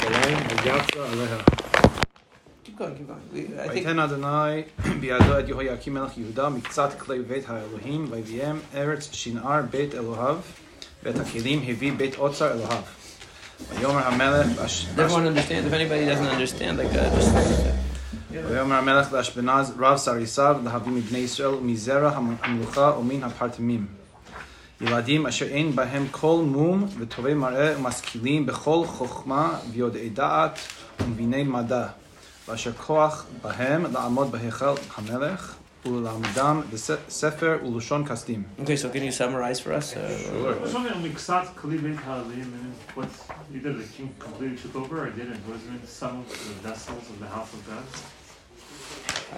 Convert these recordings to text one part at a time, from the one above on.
ירושלים ויצא עליה. Keep going, keep going. We, I think ויתן אדוני בידו את יהויקים מלך יהודה מקצת כלי בית האלוהים ויביאם ארץ שנער בית אלוהיו ואת הכלים הביא בית אוצר אלוהיו. ויאמר המלך באש- everyone understands. If anybody doesn't understand, like uh, just ויאמר המלך לאשפנז רב סריסיו להביא מבני ישראל ומזרע המלוכה ומן הפרטמים. ילדים אשר אין בהם כל מום וטובי מראה ומשכילים בכל חוכמה ויודעי דעת ומביני מדע. ואשר כוח בהם לעמוד בהיכל המלך וללמדם בספר ולשון כסדים. okay. So can you summarize for us? Uh, I was wondering, מקצת כלי בית העלים, and what's either the king completely took over or didn't? Wasn't it some of the vessels of the house of God?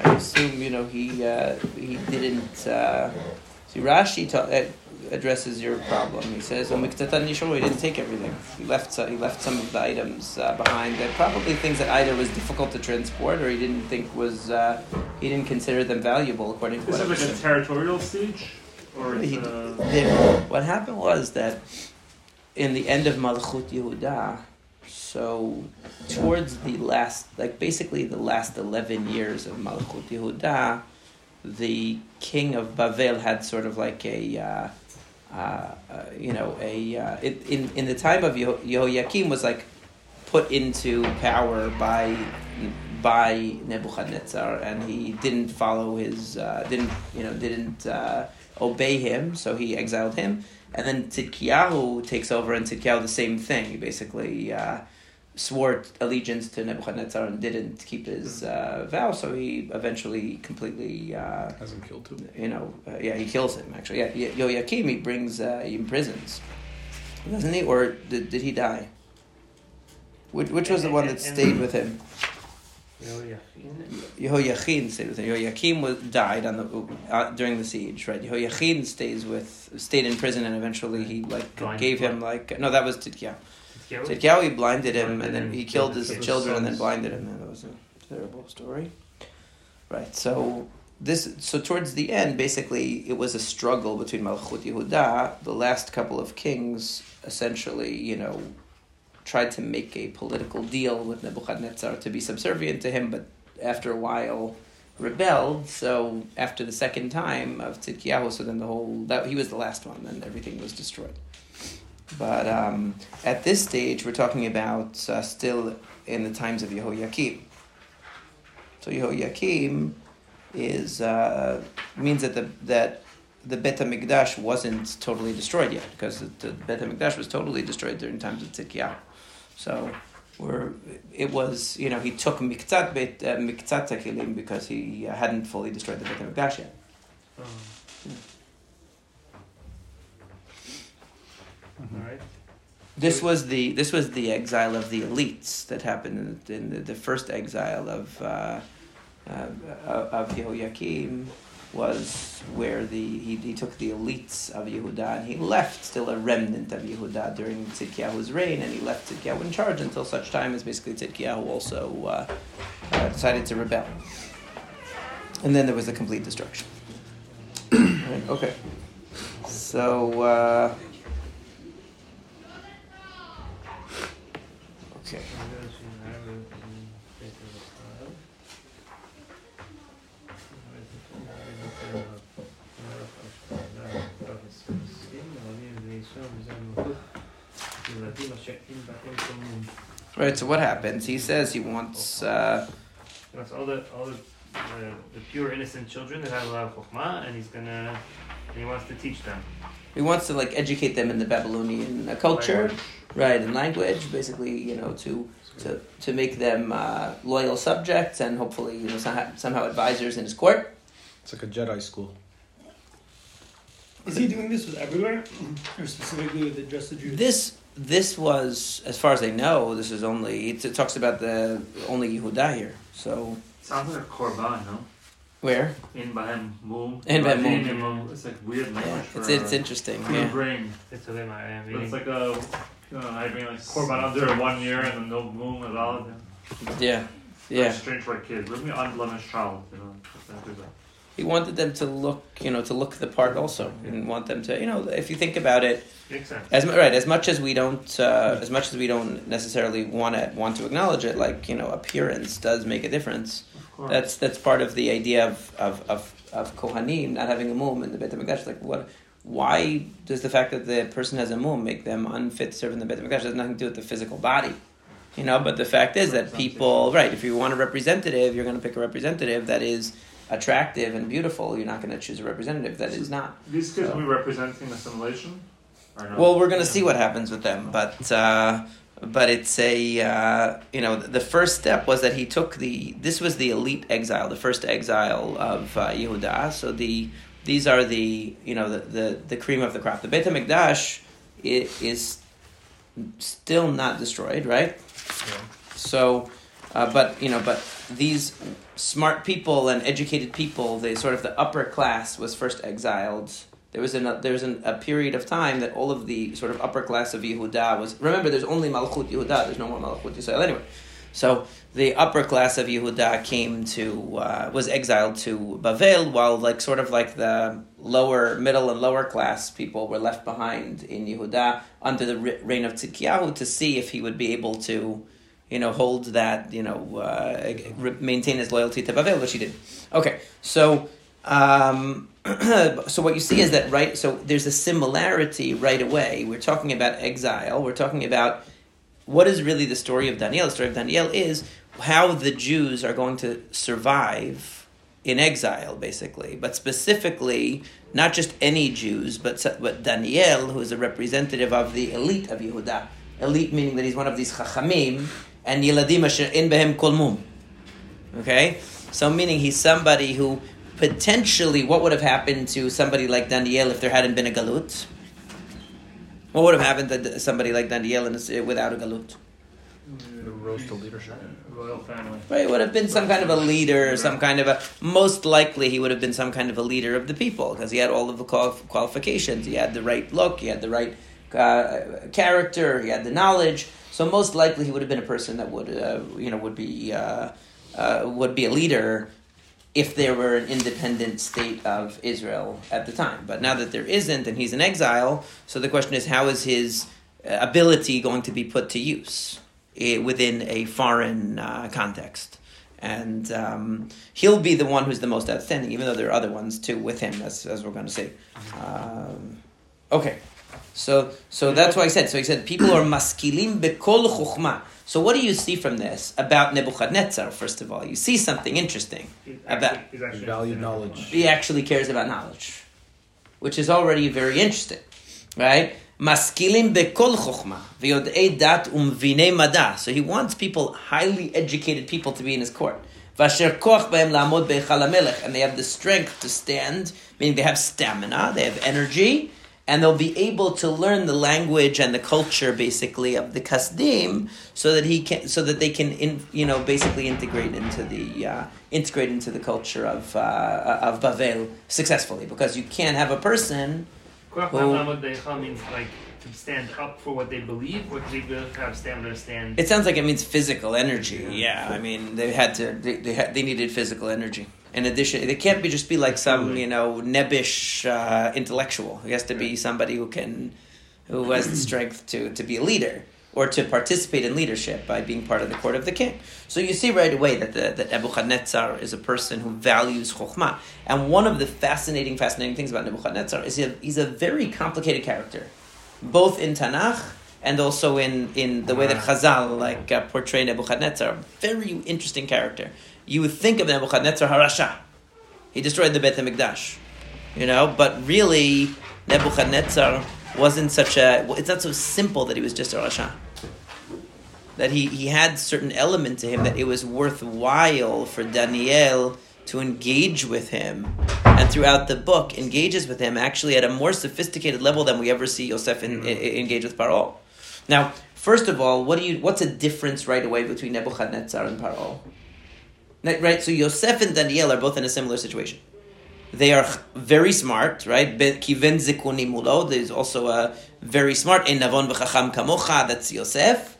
I assume you know he uh, he didn't. Uh, see, Rashi ta- uh, addresses your problem. He says, "Oh, Yishol, he didn't take everything. He left. He left some of the items uh, behind. That probably things that either was difficult to transport or he didn't think was uh, he didn't consider them valuable according to Is what it like a territorial siege? Or He- it's uh, there- what happened was that in the end of Malchut Yehuda, so towards the last, like basically the last 11 years of Malchut Yehuda, the king of Bavel had sort of like a, uh, uh, uh, you know, a, uh, it, in, in the time of Yeho- Yehoiakim was like put into power by by Nebuchadnezzar, and he didn't follow his, uh, didn't you know, didn't uh, obey him, so he exiled him. And then Tzidkiyahu takes over, and Tzidkiyahu the same thing. He basically swore allegiance to Nebuchadnezzar and didn't keep his uh, vow, so he eventually completely, uh, Has him killed too. you know, uh, yeah, he kills him. Actually, yeah, Ye- Yoakim he brings, uh, he imprisons, doesn't he? Or did, did he die? Which, which was the one that stayed with him? Yehoiachin stayed with him. Yehoiakim was died on the uh, during the siege, right? Yehoiachin stays with stayed in prison, and eventually he like Blinded gave him him. like no, that was Tidkiyahu. Tzidkiyahu? Tidkiyahu he blinded him, and then he killed his killed children, and then blinded him. And that was a terrible story, right? So this so towards the end, basically, it was a struggle between Malchut Yehuda, the last couple of kings, essentially, you know, tried to make a political deal with Nebuchadnezzar to be subservient to him, but after a while rebelled. So after the second time of Tzidkiyahu, so then the whole that he was the last one, then everything was destroyed. But um, at this stage, we're talking about uh, still in the times of Yehoiakim. So Yehoiakim is uh, means that the that the Bet Hamikdash wasn't totally destroyed yet because the, the Bet Hamikdash was totally destroyed during times of Tzidkiyahu. So we're, it was you know he took miktzat bet uh, miktzat because he uh, hadn't fully destroyed the Bet Hamikdash yet. Alright. This was the this was the exile of the elites that happened in, in the, the first exile of uh, uh, of Yehoiakim was where the he, he took the elites of Yehuda and he left still a remnant of Yehuda during Tzidkiyahu's reign and he left Tzidkiyahu in charge until such time as basically Tzidkiyahu also uh, uh, decided to rebel and then there was a complete destruction. right, okay, so. Uh, Okay. Right. So what happens? He says he wants. Uh, That's all the all the, the, the pure innocent children that have a lot of chokhmah, and he's gonna and he wants to teach them. he wants to like educate them in the Babylonian culture, Language. Right, in language. Basically, you know, to to to make them uh, loyal subjects and hopefully, you know, somehow, somehow advisors in his court. It's like a Jedi school. Is he doing this with everywhere, or specifically with the just the Jews? This this was, as far as I know, this is only. It, it talks about the only Yehuda here. So Sounds like a korban, no? where? In Bahem Mum. In Bahem Bahem Mum. Mum. It's like weird language Yeah, for, it's it's interesting. Yeah. brain. It's a lemma, I am But it's like a you know, having like under one year and then no moon at all. Yeah. Yeah. strange for a kid. Bring me lemon child, you know. just don't do that. he wanted them to look, you know, to look the part also, and want them to, you know, if you think about it, as right as much as we don't, uh, as much as we don't necessarily want to want to acknowledge it, like you know, appearance does make a difference. Of course. That's that's part of the idea of of of, of kohanim not having a mum in the Beit Hamikdash. Like what? Why does the fact that the person has a mum make them unfit to serve in the Beit Hamikdash? It has nothing to do with the physical body, you know. But the fact is that people, right? If you want a representative, you're going to pick a representative that is attractive and beautiful. You're not going to choose a representative that is not. These kids So- will be representing assimilation? No? Well, we're going to see what happens with them, but uh, but it's a uh, you know the first step was that he took the this was the elite exile, the first exile of uh, Yehuda. So the these are the you know the the, the cream of the crop. The Beit Hamikdash is still not destroyed, right? So, uh, but you know, but these smart people and educated people, they sort of the upper class was first exiled. There was an, there was an, a period of time that all of the sort of upper class of Yehuda was. Remember, there's only Malchut Yehuda. There's no more Malchut Yisrael anyway. So the upper class of Yehuda came to uh, was exiled to Bavel, while like sort of like the lower, middle, and lower class people were left behind in Yehuda under the reign of Tzidkiyahu to see if he would be able to, you know, hold that, you know, uh, maintain his loyalty to Bavel, which he did. Okay, so. Um, so what you see is that right. So there's a similarity right away. We're talking about exile. We're talking about what is really the story of Daniel? The story of Daniel is how the Jews are going to survive in exile, basically. But specifically, not just any Jews, but, but Daniel, who is a representative of the elite of Yehuda. Elite meaning that he's one of these chachamim, and Yiladim asher in behem kol mum. Okay? So meaning he's somebody who potentially, what would have happened to somebody like Daniel if there hadn't been a galut? What would have happened to somebody like Daniel in a, without a galut? The rose to leadership. Royal family. Right, it would have been some kind of a leader, some kind of a. Most likely, he would have been some kind of a leader of the people because he had all of the qualifications. He had the right look, he had the right uh, character, he had the knowledge. So most likely, he would have been a person that would, uh, you know, would be uh, uh, would be a leader if there were an independent state of Israel at the time. But now that there isn't, and he's in exile, so the question is, how is his uh, ability going to be put to use eh, within a foreign uh, context? And um, he'll be the one who's the most outstanding, even though there are other ones too with him, as, as we're going to see. Um, okay, so so that's why I said. So he said, people are maskilim bekol chuchma. So what do you see from this about Nebuchadnezzar? First of all, you see something interesting. He's About- actually, he's actually Valued knowledge. He actually cares about knowledge, which is already very interesting, right? Maskilim bekol chokhmah v'yodei dat umvinei mada. So he wants people, highly educated people, to be in his court. Vasher koch b'hem la'amod be'echal and they have the strength to stand, meaning they have stamina, they have energy, and they'll be able to learn the language and the culture, basically, of the kasdim, so that he can, so that they can, in, you know, basically integrate into the uh, integrate into the culture of uh, of Bavel successfully. Because you can't have a person Koach Well- Lamad Deicha means like to stand up for what they believe, or they have stamina to stand. It sounds like it means physical energy. Yeah. Yeah, I mean they had to they they, had, they needed physical energy. In addition, they can't be just be like some you know nebbish uh, intellectual. He has to be somebody who can who has the strength to to be a leader or to participate in leadership by being part of the court of the king. So you see right away that the, that Nebuchadnezzar is a person who values chokhmah. And one of the fascinating fascinating things about Nebuchadnezzar is he, he's a very complicated character, both in Tanakh and also in, in the way that Chazal like uh, portray Nebuchadnezzar. Very interesting character. You would think of Nebuchadnezzar Harasha. He destroyed the Beit HaMikdash. You know, but really Nebuchadnezzar wasn't such a it's not so simple that he was just a Rasha. That he, he had certain element to him that it was worthwhile for Daniel to engage with him and throughout the book engages with him actually at a more sophisticated level than we ever see Yosef in, mm-hmm. in, engage with Paro. Now, first of all, what do you what's a difference right away between Nebuchadnezzar and Paro? Ne- Right, so Yosef and Daniel are both in a similar situation. They are very smart, right? Be- Kiven zikuni mulo. There's also a very smart in navon v'chacham kamocha. That's Yosef,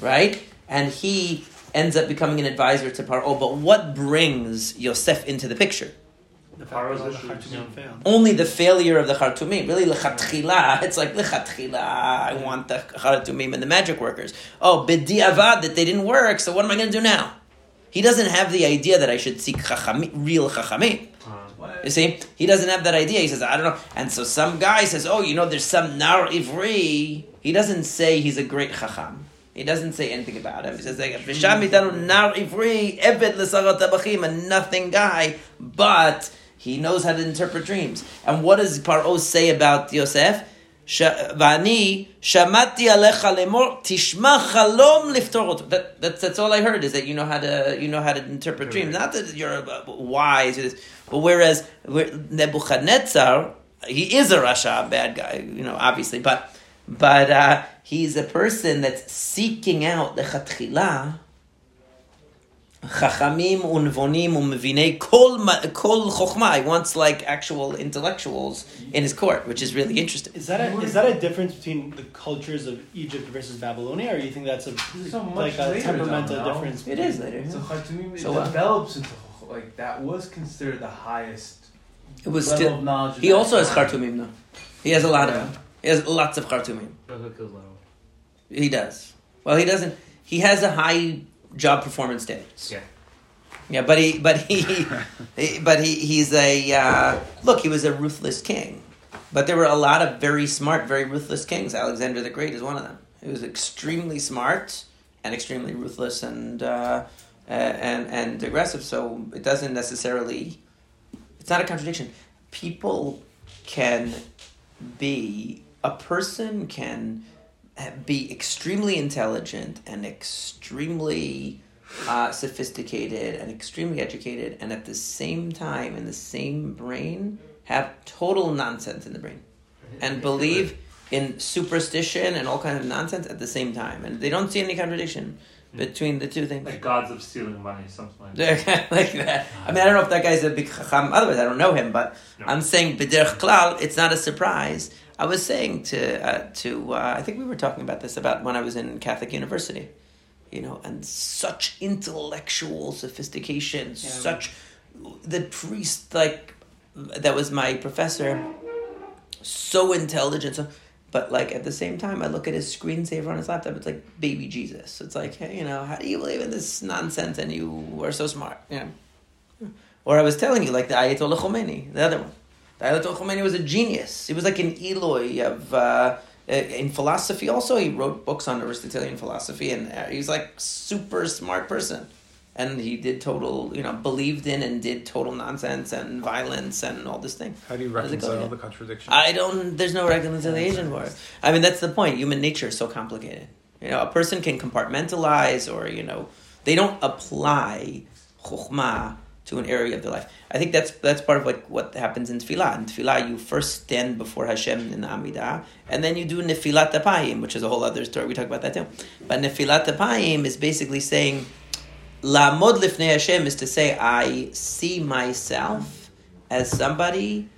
right? And he ends up becoming an advisor to Paro. But what brings Yosef into the picture? The fact Paro's the issues, Khartoumim yeah. only the failure of the Khartoumim. Really, lechatchila. It's like lechatchila. I want the Khartoumim and the magic workers. Oh, b'diavad that they didn't work. So what am I going to do now? He doesn't have the idea that I should seek chachamim, real chachamim. Uh, You see, he doesn't have that idea. He says, I don't know. And so some guy says, Oh, you know, there's some nar ivri. He doesn't say he's a great chacham. He doesn't say anything about him. He says, like, "V'sham itanu nar ivri, eved l'sarat tabachim, a nothing guy, but he knows how to interpret dreams. And what does Paro say about Yosef? ש- ואני שמעתי עליך לאמור, תשמע חלום לפתור אותו. That, that's, that's all I heard is that you know how to you know how to interpret dreams. Not that you're uh, wise, or this, but whereas where- Nebuchadnezzar, he is a Rasha, a bad guy, you know, obviously, but but uh, he's a person that's seeking out the chatchila. Chachamim unvonim umvinei kol ma- kol chokhmah. He wants like actual intellectuals in his court, which is really interesting. Is that a, is that a difference between the cultures of Egypt versus Babylonia, or you think that's a So like a temperamental difference? It is later. So Khartoumim it So what? develops into like that was considered the highest It was level still. of knowledge. He also has time. Khartoumim though. He has a lot Yeah. of them. He has lots of Khartoumim. Rebbe kills He does. Well, he doesn't. He has a high job performance standards. Yeah. Yeah, but he, but he, but he, he's a uh, look. He was a ruthless king, but there were a lot of very smart, very ruthless kings. Alexander the Great is one of them. He was extremely smart and extremely ruthless and uh, and and aggressive. So it doesn't necessarily. It's not a contradiction. People can be a person can be extremely intelligent and extremely uh, sophisticated and extremely educated, and at the same time, in the same brain, have total nonsense in the brain and believe in superstition and all kinds of nonsense at the same time, and they don't see any contradiction between the two things. Like gods of stealing money, something like that. Like that. I mean, I don't know if that guy's a big chacham. Otherwise, I don't know him. But No. I'm saying b'derech klal, it's not a surprise. I was saying to uh, to uh, I think we were talking about this about when I was in Catholic University, you know, and such intellectual sophistication, such the priest like that was my professor, so intelligent. So, but like at the same time, I look at his screensaver on his laptop. It's like baby Jesus. It's like, hey, you know, how do you believe in this nonsense and you are so smart? You know. Or I was telling you, like the Ayatollah Khomeini, the other one. The Ayatollah Khomeini was a genius. He was like an Ilui of uh, uh, in philosophy. Also, he wrote books on Aristotelian philosophy, and he was like super smart person. And he did total, you know, believed in and did total nonsense and violence and all this thing. How do you How does it reconcile the contradiction? I don't. There's no reconciliation for it. I mean, that's the point. Human nature is so complicated. You know, a person can compartmentalize, or you know, they don't apply chokhmah to an area of their life. I think that's that's part of like what happens in tefillah. In tefillah, you first stand before Hashem in Amidah, and then you do nefilat apayim, which is a whole other story. We talk about that too. But nefilat apayim is basically saying, la'amod lifnei Hashem is to say, I see myself as somebody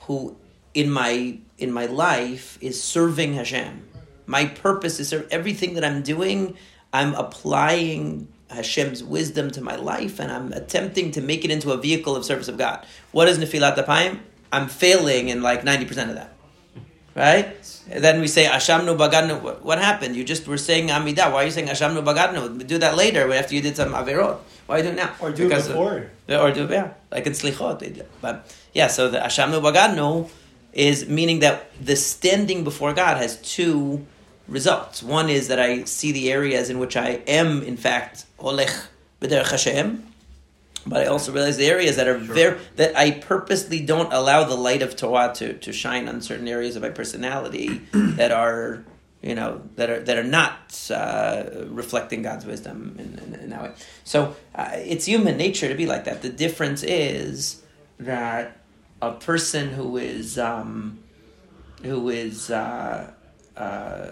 who in my in my life is serving Hashem. My purpose is serve, everything that I'm doing. I'm applying Hashem's wisdom to my life, and I'm attempting to make it into a vehicle of service of God. What is Nefilat Apayim? I'm failing in like ninety percent of that. Right? And then we say Ashamnu Bagadnu. What, what happened? You just were saying Amidah. Why are you saying Ashamnu Bagadnu? Do that later after you did some Averot. Why are you doing it now? Or do Because it of- before. or do yeah, like in Slichot they did. But yeah, so the Ashamnu Bagadnu is meaning that the standing before God has two results. One is that I see the areas in which I am, in fact, Olech B'derech Hashem, but I also realize the areas that are very that I purposely don't allow the light of Torah to, to shine on certain areas of my personality that are you know that are that are not uh, reflecting God's wisdom in, in, in that way. So uh, it's human nature to be like that. The difference is that a person who is um, who is uh, uh,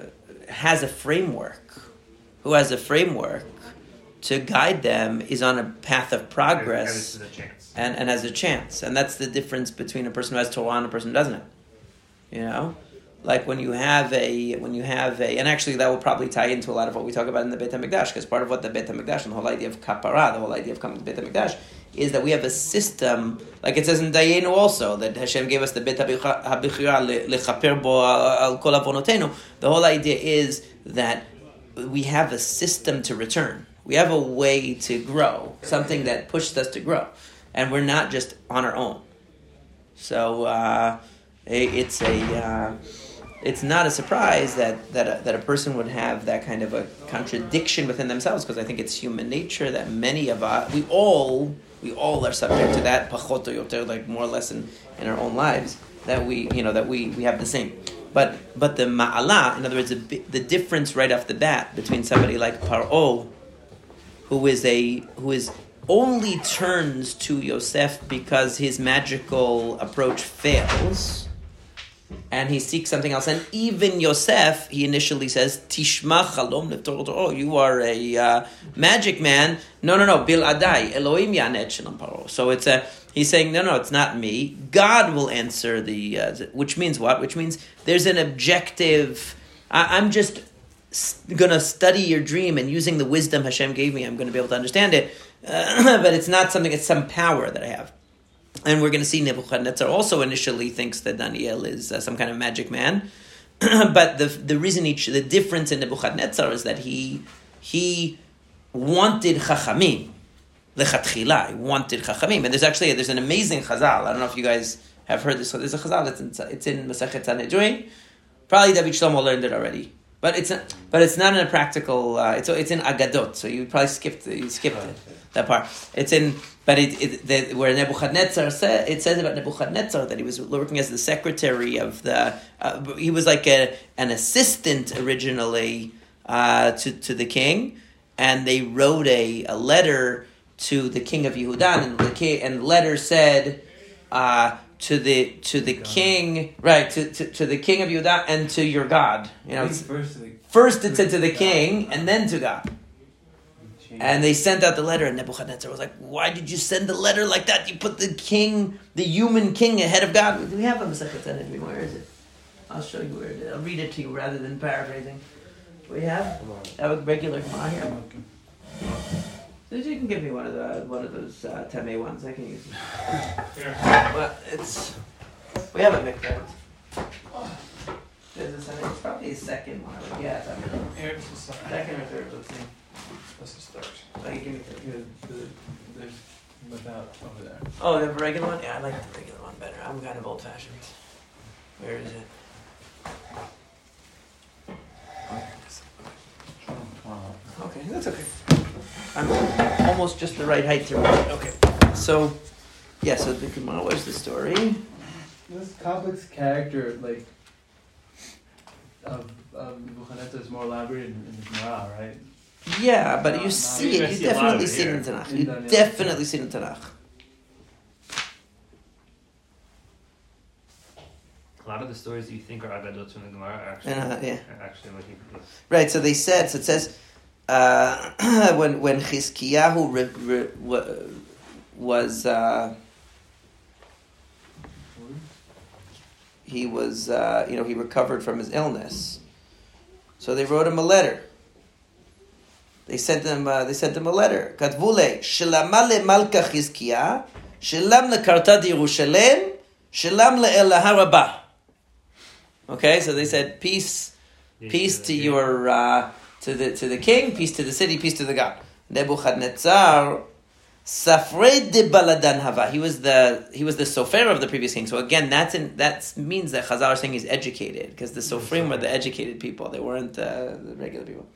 has a framework, who has a framework to guide them, is on a path of And progress this is a and, and has a chance. And that's the difference between a person who has Torah and a person who doesn't have. You know? like when you have a when you have a and actually that will probably tie into a lot of what we talk about in the Beit Hamikdash because part of what the Beit Hamikdash and the whole idea of kapara, the whole idea of coming to Beit Hamikdash is that we have a system like it says in Dayenu also that Hashem gave us the Beit Habichira lechaper bo al kol avonotenu. The whole idea is that we have a system to return. We have a way to grow, something that pushes us to grow, and we're not just on our own. So uh, it's a uh, it's not a surprise that that a, that a person would have that kind of a contradiction within themselves because I think it's human nature that many of us we all we all are subject to that like more or less in, in our own lives that we you know that we, we have the same. But but the ma'ala, in other words, the, the difference right off the bat between somebody like Paro, who is a who is only turns to Yosef because his magical approach fails, and he seeks something else. And even Yosef, he initially says, "Tishma chalom Oh, you are a uh, magic man." No, no, no. Bil adai Elohim paro. So it's a. He's saying, no, no, it's not me. God will answer the. Uh, which means what? Which means there's an objective. I'm just going to study your dream and using the wisdom Hashem gave me, I'm going to be able to understand it. Uh, but it's not something, it's some power that I have. And we're going to see Nebuchadnezzar also initially thinks that Daniel is uh, some kind of magic man. but the, the reason each, the difference in Nebuchadnezzar is that he, he wanted Chachamim. The Chatchila, he wanted Chachamim. And there's actually, there's an amazing Chazal. I don't know if you guys have heard this. There's a Chazal, it's in, it's in Masachet Sanhedrin. Probably David Shlomo learned it already. But it's a, but it's not in a practical. Uh, it's it's in Agadot, so you probably skipped you skipped it, that part. It's in but it, it the, where Nebuchadnezzar said it says about Nebuchadnezzar that he was working as the secretary of the. Uh, he was like a, an assistant originally uh, to to the king, and they wrote a, a letter to the king of Yehudan, and the king, and the letter said. To the to the king, right? To, to, to the king of Judah and to your God. You know, first, first it said to the king and then to God. And they sent out the letter, and Nebuchadnezzar was like, "Why did you send the letter like that? You put the king, the human king, ahead of God." Do we have a Masechet Sanhedrin? Where is it? I'll show you where it is. I'll read it to you rather than paraphrasing. We have have a regular Gemara here. You can give me one of the one of those uh, Teme ones. I can use them. Well, it's we have a mikveh. There's a, it's probably a second one. I would guess. I mean, second or third. Let's see. Start. Like, give me third. There's without over there. Oh, the regular one. Yeah, I like the regular one better. I'm kind of old fashioned. Where is it? Okay, that's okay. I'm almost just the right height to read. Okay, so yeah, so the Gemara. Where's the story? This complex character, like of of Nebuchadnezzar, is more elaborate in, in the Gemara, right? Yeah, but No, you no, see you it. You see a lot of definitely see it in here. Tanakh. You Daniel. definitely see it in Tanakh. A lot of the stories that you think are agadot from the Gemara are actually, Uh, yeah. are actually like you- Right. So they said. So it says uh, when when Chizkiyahu re, re, wa- was uh, he was uh, you know he recovered from his illness, so they wrote him a letter. They sent him. Uh, they sent him a letter. Katvule shelamale malka Chizkiya shelam lekarta Yerushalem shelam le'el haraba. Okay, so they said peace peace to your uh, to the to the king, peace to the city, peace to the God. Nebuchadnezzar, Safred de Baladan Hava. He was the he was the sofer of the previous king. So again, that's in, that means that Chazal are saying he's educated because the sofrim were the educated people. They weren't uh, the regular people,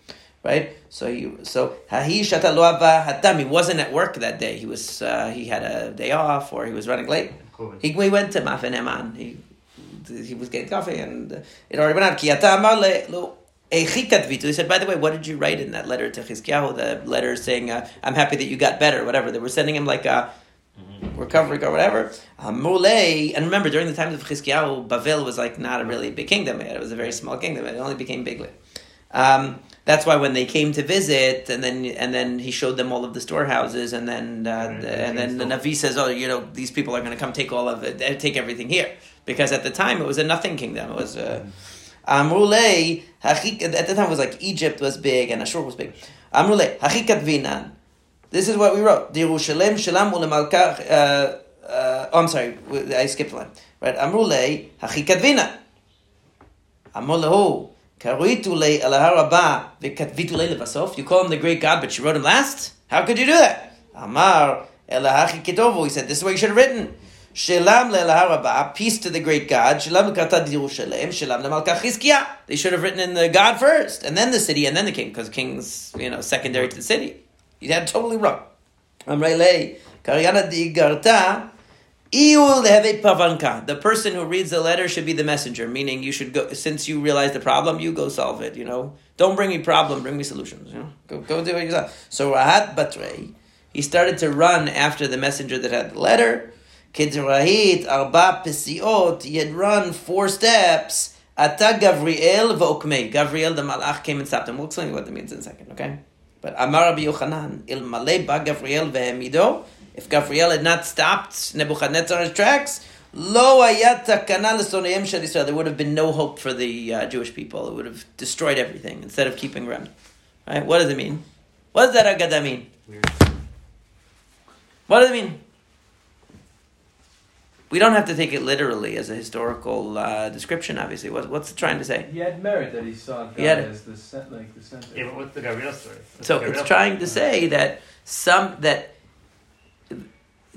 right? So he so Hahi Shata Lo Hatam. He wasn't at work that day. He was uh, he had a day off or he was running late. He, he went to Mafin Eman. He he was getting coffee and it already went out. Ki ata amar le- lo- echi katvitu. He said, by the way, what did you write in that letter to Chizkiyahu? The letter saying, uh, I'm happy that you got better, whatever. They were sending him like a recovery or whatever. Amule, and remember, during the times of Chizkiyahu, Bavel was like not a really big kingdom. It was a very small kingdom. It only became big. Um, that's why when they came to visit, and then and then he showed them all of the storehouses, and then uh, Right, and then the Navi says, "Oh, you know, these people are going to come take all of it, eh, take everything here," because at the time it was a nothing kingdom. It was uh, Amrule, at that time it was like Egypt was big and Ashur was big. Amrule, hachikat vinan. This is what we wrote. Dirushalem shalam ulemalkach. Uh, uh, oh, I'm sorry, I skipped line. Right? Amrule, hachikat vinan. Amrule, karitu le alaharaba vikatvitu le levasof. You call him the great God, but you wrote him last? How could you do that? Amar, elahachikitovo. He said, this is what you should have written. Shelam le'laharabah, peace to the great God. Shelam katad Shelam. They should have written in the God first, and then the city, and then the king, because king's you know secondary to the city. You had totally wrong. Amrele karyana pavanka. The person who reads the letter should be the messenger, meaning you should go, since you realize the problem, you go solve it, you know. Don't bring me problem, bring me solutions, you know. Go, go do it yourself. So Rahat batrei, he started to run after the messenger that had the letter. Kidrahit arba pesiot. He had run four steps. Ata Gavriel v'okmei. Gavriel the malach came and stopped him. We'll explain what that means in a second. Okay, but Amar Rabbi Yochanan il ba Gavriel vehemido. If Gavriel had not stopped Nebuchadnezzar's tracks, lo ayat takana l'soneim shel Yisrael. There would have been no hope for the uh, Jewish people. It would have destroyed everything instead of keeping remnant. Right? What does it mean? What does that agada mean? Weird. What does it mean? We don't have to take it literally as a historical uh, description. Obviously, what, what's it trying to say? He had merit that he saw God He had it. as the cent- like the center. Yeah, but what's the Gabriel story? What's So the it's Gabriel trying to say that some that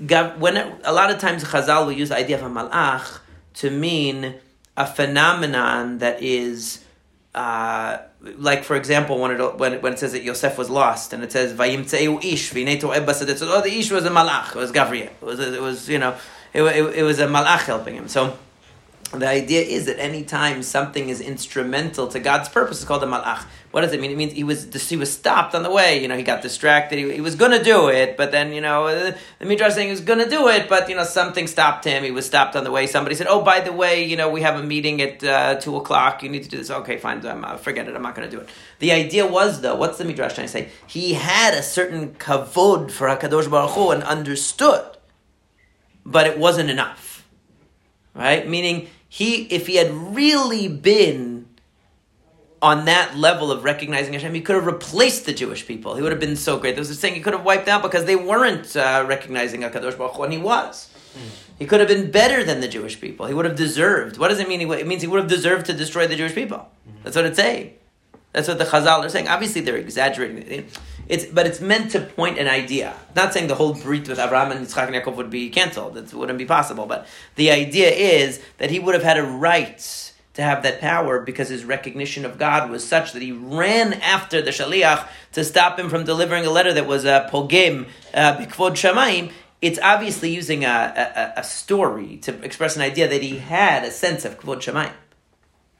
Gav- when it- a lot of times Chazal will use the idea of a malach to mean a phenomenon that is. Uh, like for example, when it when it, when it says that Yosef was lost, and it says Vayimtzeu ish v'nei to'eh basadet," so oh, the ish was a malach, it was Gabriel, it was it was you know it, it, it was a malach helping him. So the idea is that any time something is instrumental to God's purpose, it's called a malach. What does it mean? It means he was he was stopped on the way. You know, he got distracted. He, he was going to do it, but then you know uh, the midrash saying he was going to do it, but you know something stopped him. He was stopped on the way. Somebody said, "Oh, by the way, you know we have a meeting at uh, two o'clock. You need to do this." Okay, fine. I'm, uh, forget it. I'm not going to do it. The idea was though, what's the midrash trying to say? He had a certain kavod for Hakadosh Baruch Hu and understood, but it wasn't enough right? Meaning he, if he had really been on that level of recognizing Hashem, he could have replaced the Jewish people. He would have been so great. There was a saying he could have wiped out because they weren't uh, recognizing Hakadosh Baruch Hu, and he was. He could have been better than the Jewish people. He would have deserved. What does it mean? He It means he would have deserved to destroy the Jewish people. That's what it's saying. That's what the Chazal are saying. Obviously, they're exaggerating it. It's, but it's meant to point an idea. Not saying the whole brit with Abraham and Yitzchak and Yaakov would be cancelled. That wouldn't be possible. But the idea is that he would have had a right to have that power because his recognition of God was such that he ran after the Shaliach to stop him from delivering a letter that was a pogem, uh, bikvod shamayim. It's obviously using a, a, a story to express an idea that he had a sense of kvod shamayim.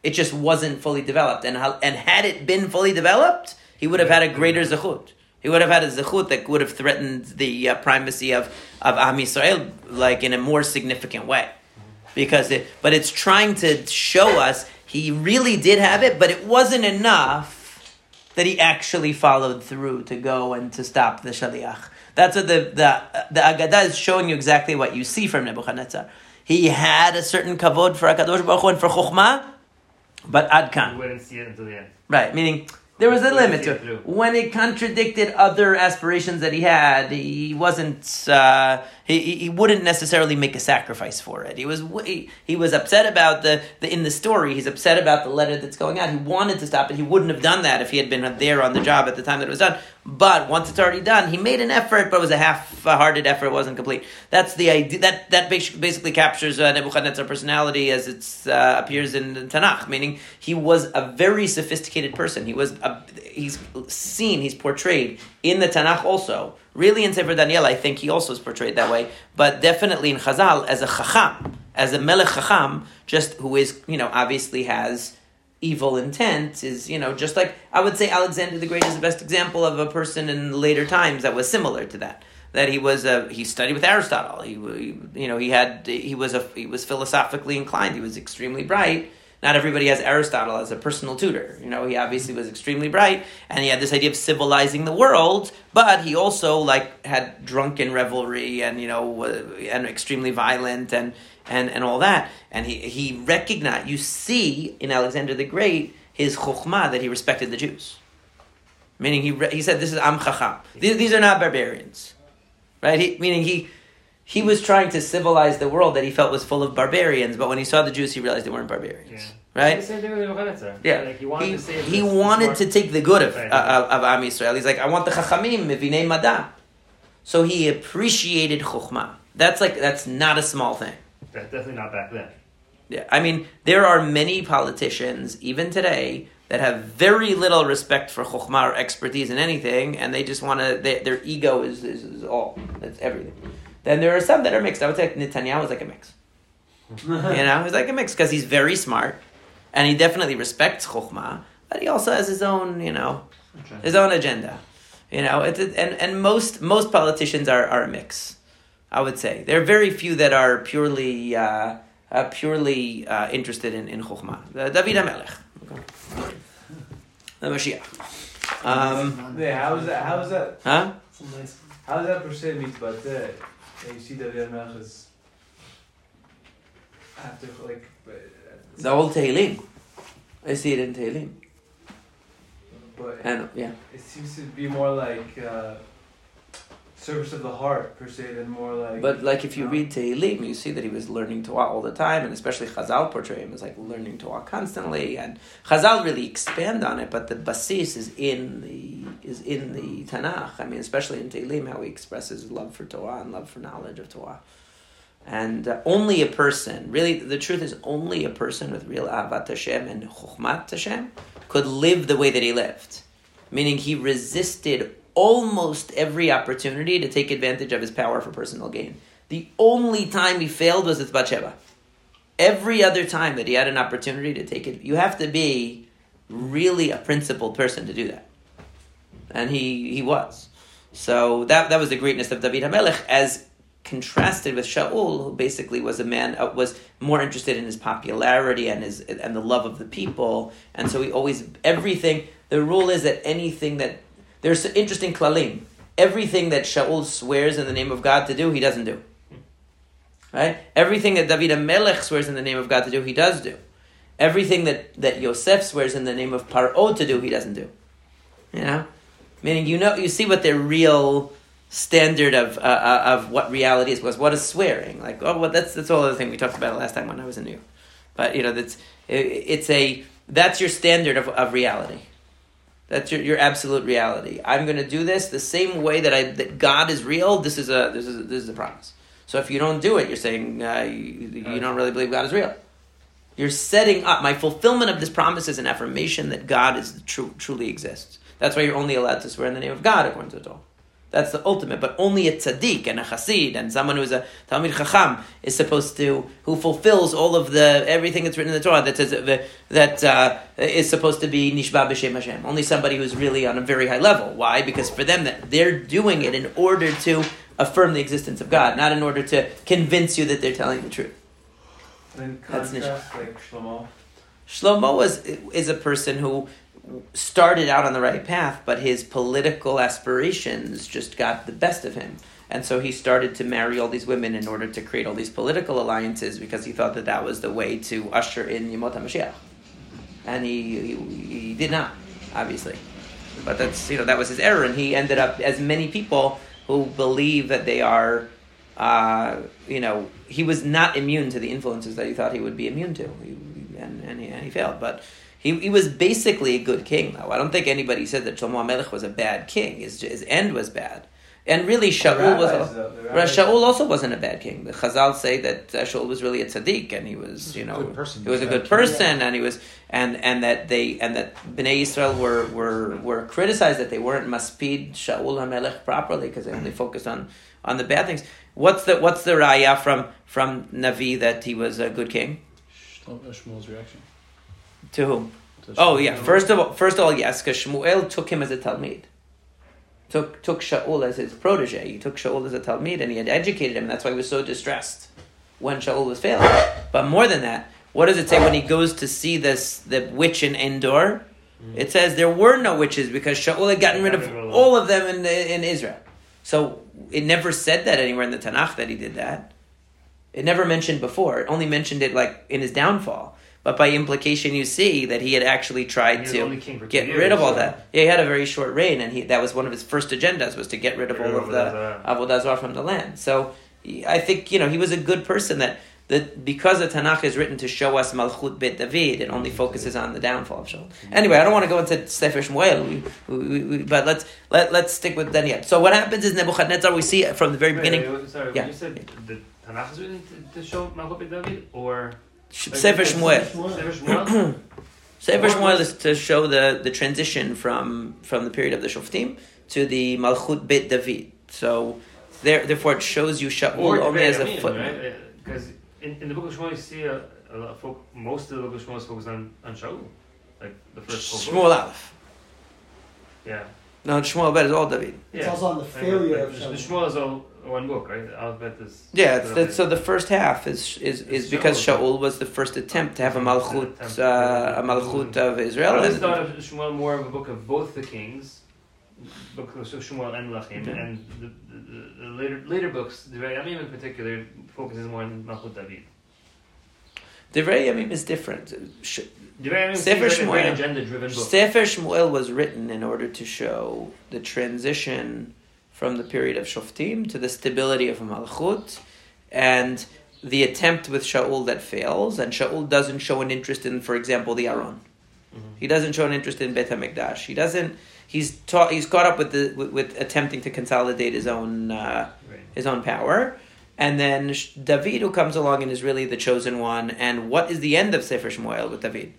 It just wasn't fully developed. And, and had it been fully developed, he would have had a greater zechut. He would have had a zechut that would have threatened the uh, primacy of, of Am Yisrael like in a more significant way. Because it, but it's trying to show us he really did have it, but it wasn't enough that he actually followed through to go and to stop the shaliach. That's what the the the Agadah is showing you exactly what you see from Nebuchadnezzar. He had a certain kavod for Hakadosh Baruch Hu and for Chokhmah, but ad We kan. wouldn't see it until the end. Right, meaning there was a limit to it it. When it contradicted other aspirations that he had, he wasn't. Uh, he, he wouldn't necessarily make a sacrifice for it. He was he, he was upset about the, the in the story. He's upset about the letter that's going out. He wanted to stop it. He wouldn't have done that if he had been there on the job at the time that it was done. But once it's already done, he made an effort, but it was a half-hearted effort. It wasn't complete. That's the idea. That that basically captures uh, Nebuchadnezzar's personality as it uh, appears in the Tanakh. Meaning, he was a very sophisticated person. He was a, he's seen, he's portrayed in the Tanakh also. Really, in Sefer Daniel, I think he also is portrayed that way. But definitely in Chazal as a chacham, as a melech chacham, just who is you know obviously has evil intent is you know just like I would say Alexander the Great is the best example of a person in later times that was similar to that. That he was a he studied with Aristotle. He, he you know he had he was a he was philosophically inclined. He was extremely bright, Not everybody has Aristotle as a personal tutor. You know, he obviously was extremely bright, and he had this idea of civilizing the world. But he also like had drunken revelry, and you know, and extremely violent, and and and all that. And he he recognized. You see in Alexander the Great his chokhmah that he respected the Jews. Meaning he re- he said, "This is am chacham. These, these are not barbarians." right? He, meaning he he was trying to civilize the world that he felt was full of barbarians, but when he saw the Jews, he realized they weren't barbarians, Yeah. right? The same thing with Nebuchadnezzar. Yeah, Like he wanted he, to save. he this- this wanted smart- to take the good of, Right. uh, of, of Am Yisrael. He's like, I want the chachamim, mivinei mada. So he appreciated chokhmah. That's like that's not a small thing. That's definitely not back then. Yeah, I mean, there are many politicians, even today, that have very little respect for chokhmah or expertise in anything, and they just want to. Their ego is, is, is all. That's everything. Then there are some that are mixed. I would say Netanyahu is like a mix. you know, he's like a mix because he's very smart, and he definitely respects chokhmah, but he also has his own, you know, his own agenda. You know, it's and and most most politicians are, are a mix. I would say there are very few that are purely uh, uh, purely uh, interested in in chokhmah. Uh, David Hamelech, okay. the Mashiach. Um, Yeah, how is that? How is that? huh? Some nice. How does that per se meet that you see David Melch is after like uh, The old Tehillim. I see it in Tehillim, but and yeah. it seems to be more like uh, service of the heart per se than more like But like if you No. read Tehillim, you see that he was learning Torah all the time, and especially Chazal portray him as like learning Torah constantly. And Chazal really expand on it, but the basis is in the is in the Tanakh. I mean, especially in Tehillim, how he expresses love for Torah and love for knowledge of Torah. And uh, only a person, really, the truth is, only a person with real Avat Hashem and Chokhmat Hashem could live the way that he lived. Meaning he resisted almost every opportunity to take advantage of his power for personal gain. The only time he failed was with Bathsheba. Every other time that he had an opportunity to take it, you have to be really a principled person to do that. And he, he was. So that, that was the greatness of David HaMelech as contrasted with Shaul, who basically was a man, uh, was more interested in his popularity and his, and the love of the people. And so he always, everything, the rule is that anything that there's interesting klalim. Everything that Shaul swears in the name of God to do, he doesn't do. Right? Everything that David Melech swears in the name of God to do, he does do. Everything that, that Yosef swears in the name of Paro to do, he doesn't do. You know? Meaning, you know, you see what their real standard of uh, uh, of what reality is was. What is swearing? Like, oh, well, that's that's all the thing we talked about last time when I was in New York. But you know, that's it, it's a that's your standard of, of reality. That's your, your absolute reality. I'm going to do this the same way that I that God is real. This is a this is a, this is a promise. So if you don't do it, you're saying uh, you, you don't really believe God is real. You're setting up my fulfillment of this promise is an affirmation that God is true, truly exists. That's why you're only allowed to swear in the name of God according to the Torah. That's the ultimate. But only a tzaddik and a chassid and someone who's a talmid chacham is supposed to who fulfills all of the everything that's written in the Torah that says that, that uh, is supposed to be nishba b'shem Hashem. Only somebody who's really on a very high level. Why? Because for them that they're doing it in order to affirm the existence of God, not in order to convince you that they're telling the truth. in That's contrast like Shlomo. Shlomo is is a person who started out on the right path, but his political aspirations just got the best of him. And so he started to marry all these women in order to create all these political alliances because he thought that that was the way to usher in Yemot HaMashiach. And he, he, he did not, obviously. But that's, you know, that was his error. And he ended up, as many people who believe that they are, uh, you know, he was not immune to the influences that he thought he would be immune to. He, and, and, he, and he failed. But he, he was basically a good king, though. I don't think anybody said that Shlomo HaMelech was a bad king. His, his end was bad. And really, Shaul was. rabbis, A, though, the Ra- rabbis- Shaul also wasn't a bad king. The Chazal say that uh, Shaul was really a tzaddik, and he was, you know, person. he was a Yeah. good person, and he was, and and that they and that Bnei Israel were were were criticized that they weren't maspid Shaul Hamelech properly because they only focused on on the bad things. What's the what's the raya from from Navi that he was a good king? Shmuel's reaction. To whom? to Oh yeah, first of all, first of all, yes, because Shmuel took him as a talmid. Took took Shaul as his protege. He took Shaul as a talmid, and he had educated him. And that's why he was so distressed when Shaul was failing. But more than that, What does it say when he goes to see this the witch in Endor? Mm-hmm. It says there were no witches because Shaul had gotten rid of all of them in in Israel. So it never said that anywhere in the Tanakh that he did that. It never mentioned before. It only mentioned it like in his downfall. But by implication, you see that he had actually tried to only king for two get years, rid of all so- that. Yeah, he had a very short reign, and he that was one of his first agendas was to get rid of Get all of the Avodah from the land. So I think you know he was a good person that that because the Tanakh is written to show us Malchut Beit David, it only mm-hmm. focuses on the downfall of Shaul. Mm-hmm. Anyway, I don't want to go into Sefer Shmuel, we, we, we, but let's let let's stick with Daniel. So what happens is Nebuchadnezzar. We see from the very Wait, beginning. wait, wait, sorry, Yeah. when you said the Tanakh is written to, to show Malchut Beit David, or Sefer Shmuel. Sefer Shmuel? Is to show the, the transition from from the period of the Shoftim to the Malchut Beit David. So there, therefore, it shows you Shaul or only as a Devarim, footnote. right? Because in, in the book of Shmuel, you see a, a lot of folk, most of the book of Shmuel is focused on, on Shaul, like the first four Shmuel. Aleph. Yeah. No, Shmuel Bet is all David. It's also on the Like, failure like, of the Shaul. Shmuel is all one book, right? Alphabet is. Yeah, it's, that, so the first half is is, is because Shaul. Was the first attempt to have a Malchut uh, a Malchut of I Israel. always thought of Shmuel more of a book of both the kings, book of Shmuel and Lachim, Mhm. and the, the, the later later books, the Yamim in particular, focuses more on Malchut David. Divrei Yamim is different. Sh- Sefer seems like a very Shmuel. Sefer Shmuel was written in order to show the transition from the period of Shoftim to the stability of Malchut and the attempt with Shaul that fails. And Shaul doesn't show an interest in, for example, the Aron. Mhm. He doesn't show an interest in Beit HaMikdash. He doesn't. He's taught. He's caught up with the with, with attempting to consolidate his own uh, Right. his own power. And then David, who comes along and is really the chosen one. And what is the end of Sefer Shmuel with David?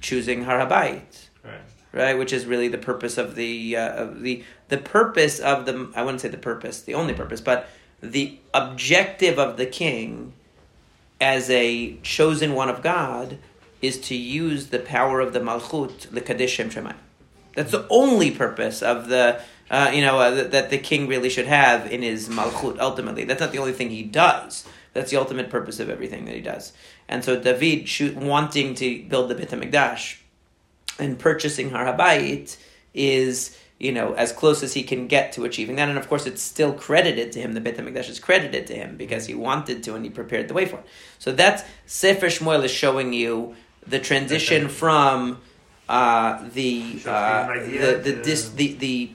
Choosing Har HaBayit Right. Right? Which is really the purpose of the uh, of the the purpose of the I wouldn't say the purpose, the only purpose, but the objective of the king as a chosen one of God is to use the power of the malchut the Kiddush Shem Shemayim. That's the only purpose of the uh, you know uh, that, that the king really should have in his malchut. Ultimately, that's not the only thing he does. That's the ultimate purpose of everything that he does. And so David, wanting to build the Beit Hamikdash, and purchasing Har Habayit is you know as close as he can get to achieving that, and of course it's still credited to him. The Beit Hamikdash is credited to him because he wanted to and he prepared the way for it. So that's Sefer Shmuel is showing you the transition from uh, the uh, the the, dis, the the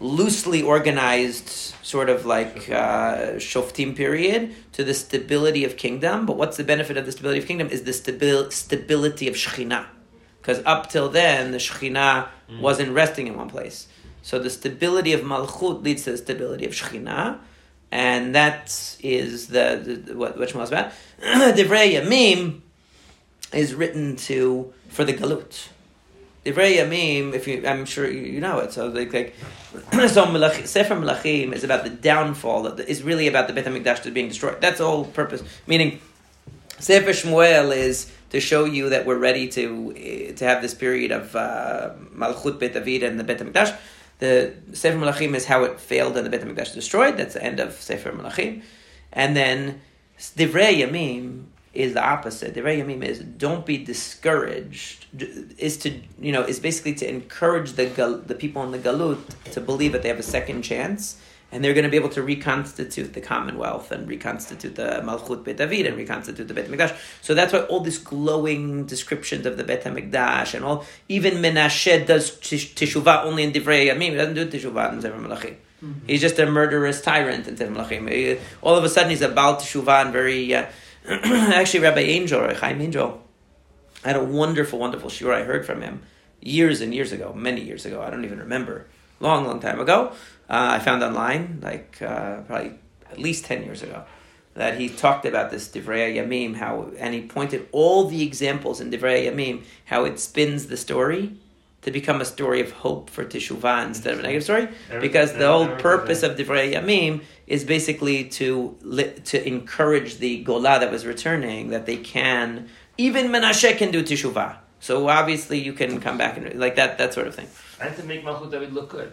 loosely organized sort of like uh, shoftim period to the stability of kingdom. But what's the benefit of the stability of kingdom? Is the stabil- stability of Shekhinah. Because up till then, the Shekhinah Mm. wasn't resting in one place. So the stability of Malchut leads to the stability of Shekhinah. And that is the, the what, what Shmuel's about. Divrei Yamim is written to for the Galut. Divrei Yamim, if you, I'm sure you, you know it. So like, like so Melach, Sefer Melachim is about the downfall. That is really about the Beit Hamikdash being destroyed. That's all purpose. Meaning, Sefer Shmuel is to show you that we're ready to eh, to have this period of uh, Malchut Beit David and the Beit Hamikdash. The Sefer Melachim is how it failed and the Beit Hamikdash destroyed. That's the end of Sefer Melachim. And then Divrei Yamim is the opposite. Divrei Yamim is don't be discouraged. Is to you know is basically to encourage the the people in the galut to believe that they have a second chance and they're going to be able to reconstitute the Commonwealth and reconstitute the Malchut Beit David and reconstitute the Beit Hamikdash. So that's why all these glowing descriptions of the Beit Hamikdash and all, even Menashe does teshuvah only in Divrei Yamim. He doesn't do teshuvah in Sefer Melachim. He's just a murderous tyrant in Sefer Melachim. All of a sudden, he's a Baal teshuvah and very. Uh, actually, Rabbi Angel, or Chaim Angel, I had a wonderful, wonderful shiur I heard from him years and years ago, many years ago. I don't even remember. Long, long time ago. Uh, I found online, like uh, probably at least 10 years ago, that he talked about this Divrei Yamim, how, and he pointed all the examples in Divrei Yamim, how it spins the story to become a story of hope for Teshuvah instead of a negative story. Because the whole purpose of Divrei Yamim is basically to li- to encourage the Gola that was returning that they can even Menashe can do teshuvah. So obviously you can come back and like that that sort of thing. I And to make Malchut David look good.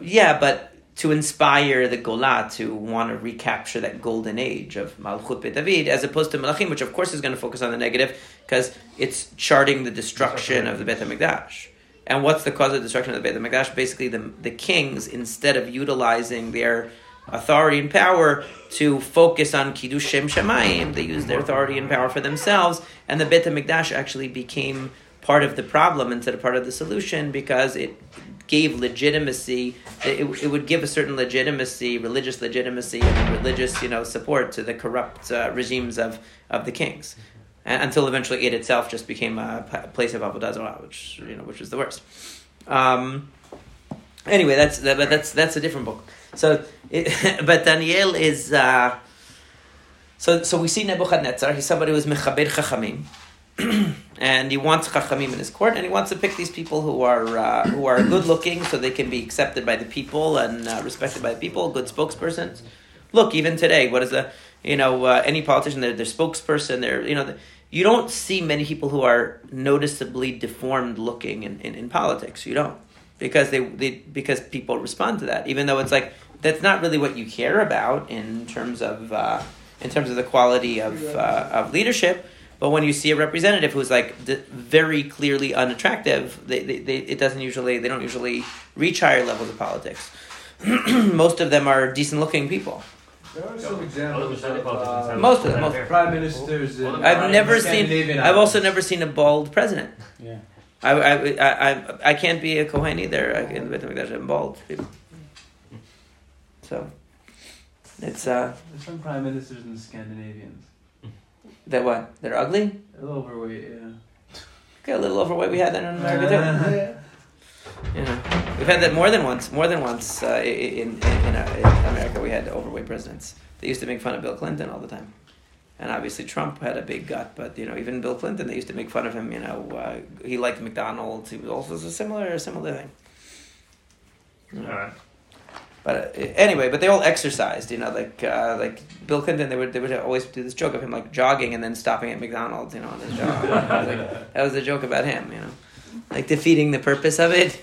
Yeah, but to inspire the Gola to want to recapture that golden age of Malchut Beit David, as opposed to Malachim, which of course is going to focus on the negative because it's charting the destruction of the Beit Hamikdash. And what's the cause of destruction of the Beit Hamikdash? Basically, the the kings instead of utilizing their authority and power to focus on Kiddush Shem Shemayim, they used their authority and power for themselves, and the Beit Hamikdash actually became part of the problem instead of part of the solution because it gave legitimacy. It, it would give a certain legitimacy, religious legitimacy, and religious you know support to the corrupt uh, regimes of, of the kings, and, until eventually it itself just became a place of avodah zarah, which you know which was the worst. Um, anyway, that's that, but that's that's a different book. So, it, but Daniel is. Uh, so, so we see Nebuchadnezzar. He's somebody who's mechaber chachamim, and he wants chachamim in his court, and he wants to pick these people who are uh, who are good looking, so they can be accepted by the people and uh, respected by the people. Good spokespersons. Look, even today, what is the you know uh, any politician? They're their spokesperson. They're you know. The, you don't see many people who are noticeably deformed looking in, in, in politics. You don't because they, they because people respond to that, even though it's like that's not really what you care about in terms of uh, in terms of the quality of uh, of leadership. But when you see a representative who's like d- very clearly unattractive, they, they, they, it doesn't usually they don't usually reach higher levels of politics. Most of them are decent looking people. There are some examples of uh, Most of them, most- prime ministers. All I've Right. never seen. I've also never seen a bald president. Yeah. I, I, I, I, I can't be a Kohen either. I, in the Beit Hamikdash, I'm bald. So, it's uh, There's some prime ministers in Scandinavians. That what they're ugly. A little overweight, yeah. Okay, a little overweight. We had that in America too. You know, we've had that more than once. More than once uh, in in, in, uh, in America, we had overweight presidents. They used to make fun of Bill Clinton all the time, and obviously Trump had a big gut. But you know, even Bill Clinton, they used to make fun of him. You know, uh, he liked McDonald's. He was also a similar similar thing. You know. Alright. But uh, anyway, but they all exercised, you know, like uh, like Bill Clinton. They would they would always do this joke of him like jogging and then stopping at McDonald's, you know, on his jog. Like, that was the joke about him, you know, like defeating the purpose of it.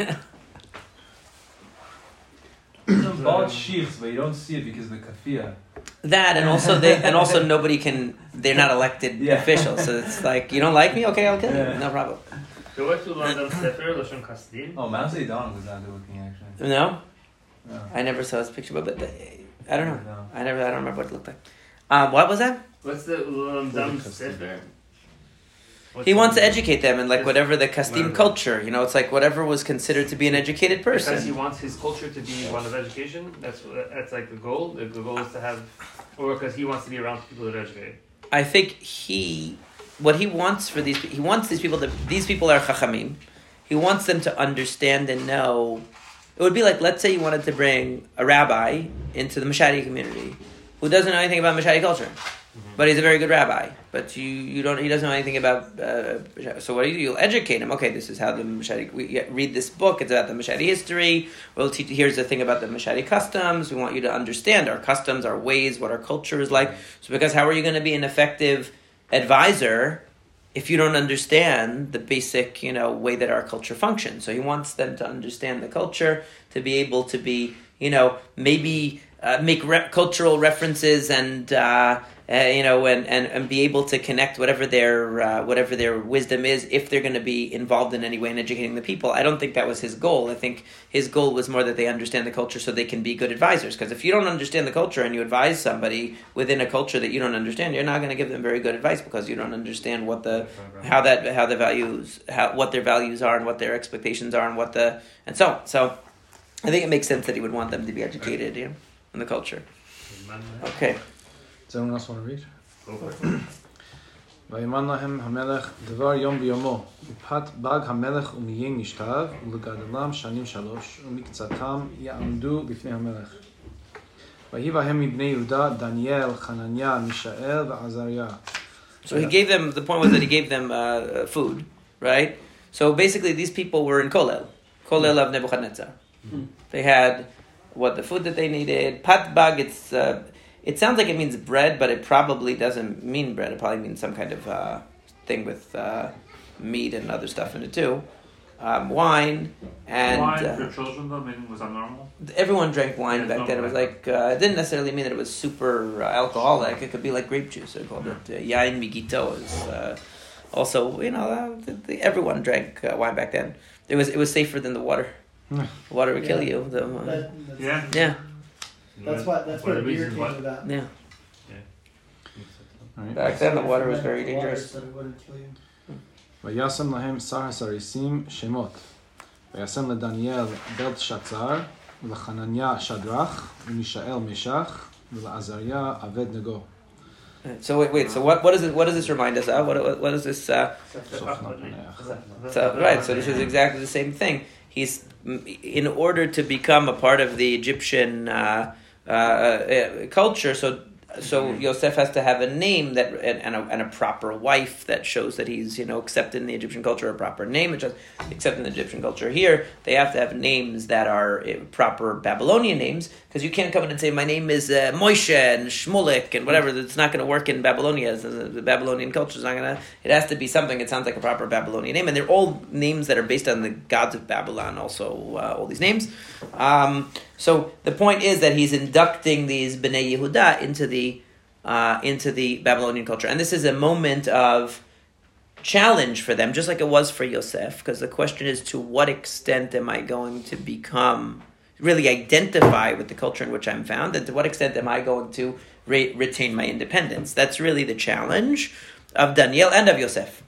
Some bald sheaths, but you don't see it because of the kafia. that and also they and also nobody can. They're not elected Yeah. officials, so it's like you don't like me, okay, I'll kill you, Yeah. no problem. Do I to learn them Sefer Lashon Kasdim? Oh, Mao Zedong was not good looking actually. No, No. I never saw his picture, but, but the, I don't know. No. I never. I don't remember what it looked like. Um, what was that? What's the Ulam Dam Sefer? What's He wants to educate them in like whatever the Kasdim culture, you know, it's like whatever was considered to be an educated person. Because he wants his culture to be one of education. That's that's like the goal. The, the goal is to have, or because he wants to be around people that are educated. I think he, what he wants for these, he wants these people to, these people are chachamim. He wants them to understand and know. It would be like, let's say you wanted to bring a rabbi into the Mashadi community who doesn't know anything about Mashadi culture, but he's a very good rabbi. But you, you don't, he doesn't know anything about. Uh, so what do you do? You'll educate him. Okay, this is how the Mashadi. We read this book. It's about the Mashadi history. We'll teach. Here's the thing about the Mashadi customs. We want you to understand our customs, our ways, what our culture is like. So because how are you going to be an effective advisor if you don't understand the basic, you know, way that our culture functions. So he wants them to understand the culture, to be able to be, you know, maybe uh, make re- cultural references and, uh, uh, you know, and, and, and be able to connect whatever their uh, whatever their wisdom is if they're going to be involved in any way in educating the people. I don't think that was his goal. I think his goal was more that they understand the culture so they can be good advisors. Because if you don't understand the culture and you advise somebody within a culture that you don't understand, you're not going to give them very good advice because you don't understand what the how that how the values how what their values are and what their expectations are and what the and so on. So I think it makes sense that he would want them to be educated, you know, in the culture. Okay. Does anyone else want to read? Go for it. ויאמן להם המלך דבר יום ביומו, מפת בג המלך ומיהי נשכב, ולגדלם שנים שלוש, ומקצתם יעמדו לפני המלך. ויהי בהם מבני יהודה דניאל, חנניה, מישאל ועזריה. So he gave them. The point was that he gave them uh, food, right? So basically, these people were in Kolel, Kolel of Nebuchadnezzar. They had what the food that they needed. Patbag. It's uh, it sounds like it means bread, but it probably doesn't mean bread. It probably means some kind of uh, thing with uh, meat and other stuff in it too. um, wine, and Wine uh, for children though, meaning was that normal? everyone drank wine Yeah, back no, then. It was like uh, it didn't necessarily mean that it was super uh, alcoholic. It could be like grape juice. They called it uh, yain migito. Is uh, also you know uh, the, the, everyone drank uh, wine back then. It was it was safer than the water. Water would kill you. The, uh, That, that's, Yeah. yeah, That's why. That's One where of the the beer reasons came why- to that. yeah. Right. Back then, the water was very The water dangerous. so it wouldn't kill you. וישם להם שר הסריסים שמות. וישם לדניאל בלטשצר, ולחנניה שדרך, ומישאל משך, ולעזריה עבד נגו. So wait, wait. So what what does it what does this remind us of? What what, what is this? Uh, so right. So this is exactly the same thing. He's in order to become a part of the Egyptian uh, uh, uh, culture. So so Yosef has to have a name that and, and, a, and a proper wife that shows that he's you know accepted in the Egyptian culture. A proper name, is in the Egyptian culture. Here they have to have names that are uh, proper Babylonian names because you can't come in and say my name is uh, Moshe and Shmulek and whatever. That's not going to work in Babylonia. The, the Babylonian culture is not going to. It has to be something. It sounds like a proper Babylonian name, and they're all names that are based on the gods of Babylon. Also, uh, all these names. Um, so the point is that he's inducting these Bnei Yehuda into the uh, into the Babylonian culture, and this is a moment of challenge for them, just like it was for Yosef, because the question is to what extent am I going to become really identify with the culture in which I'm found, and to what extent am I going to re- retain my independence? That's really the challenge of Daniel and of Yosef.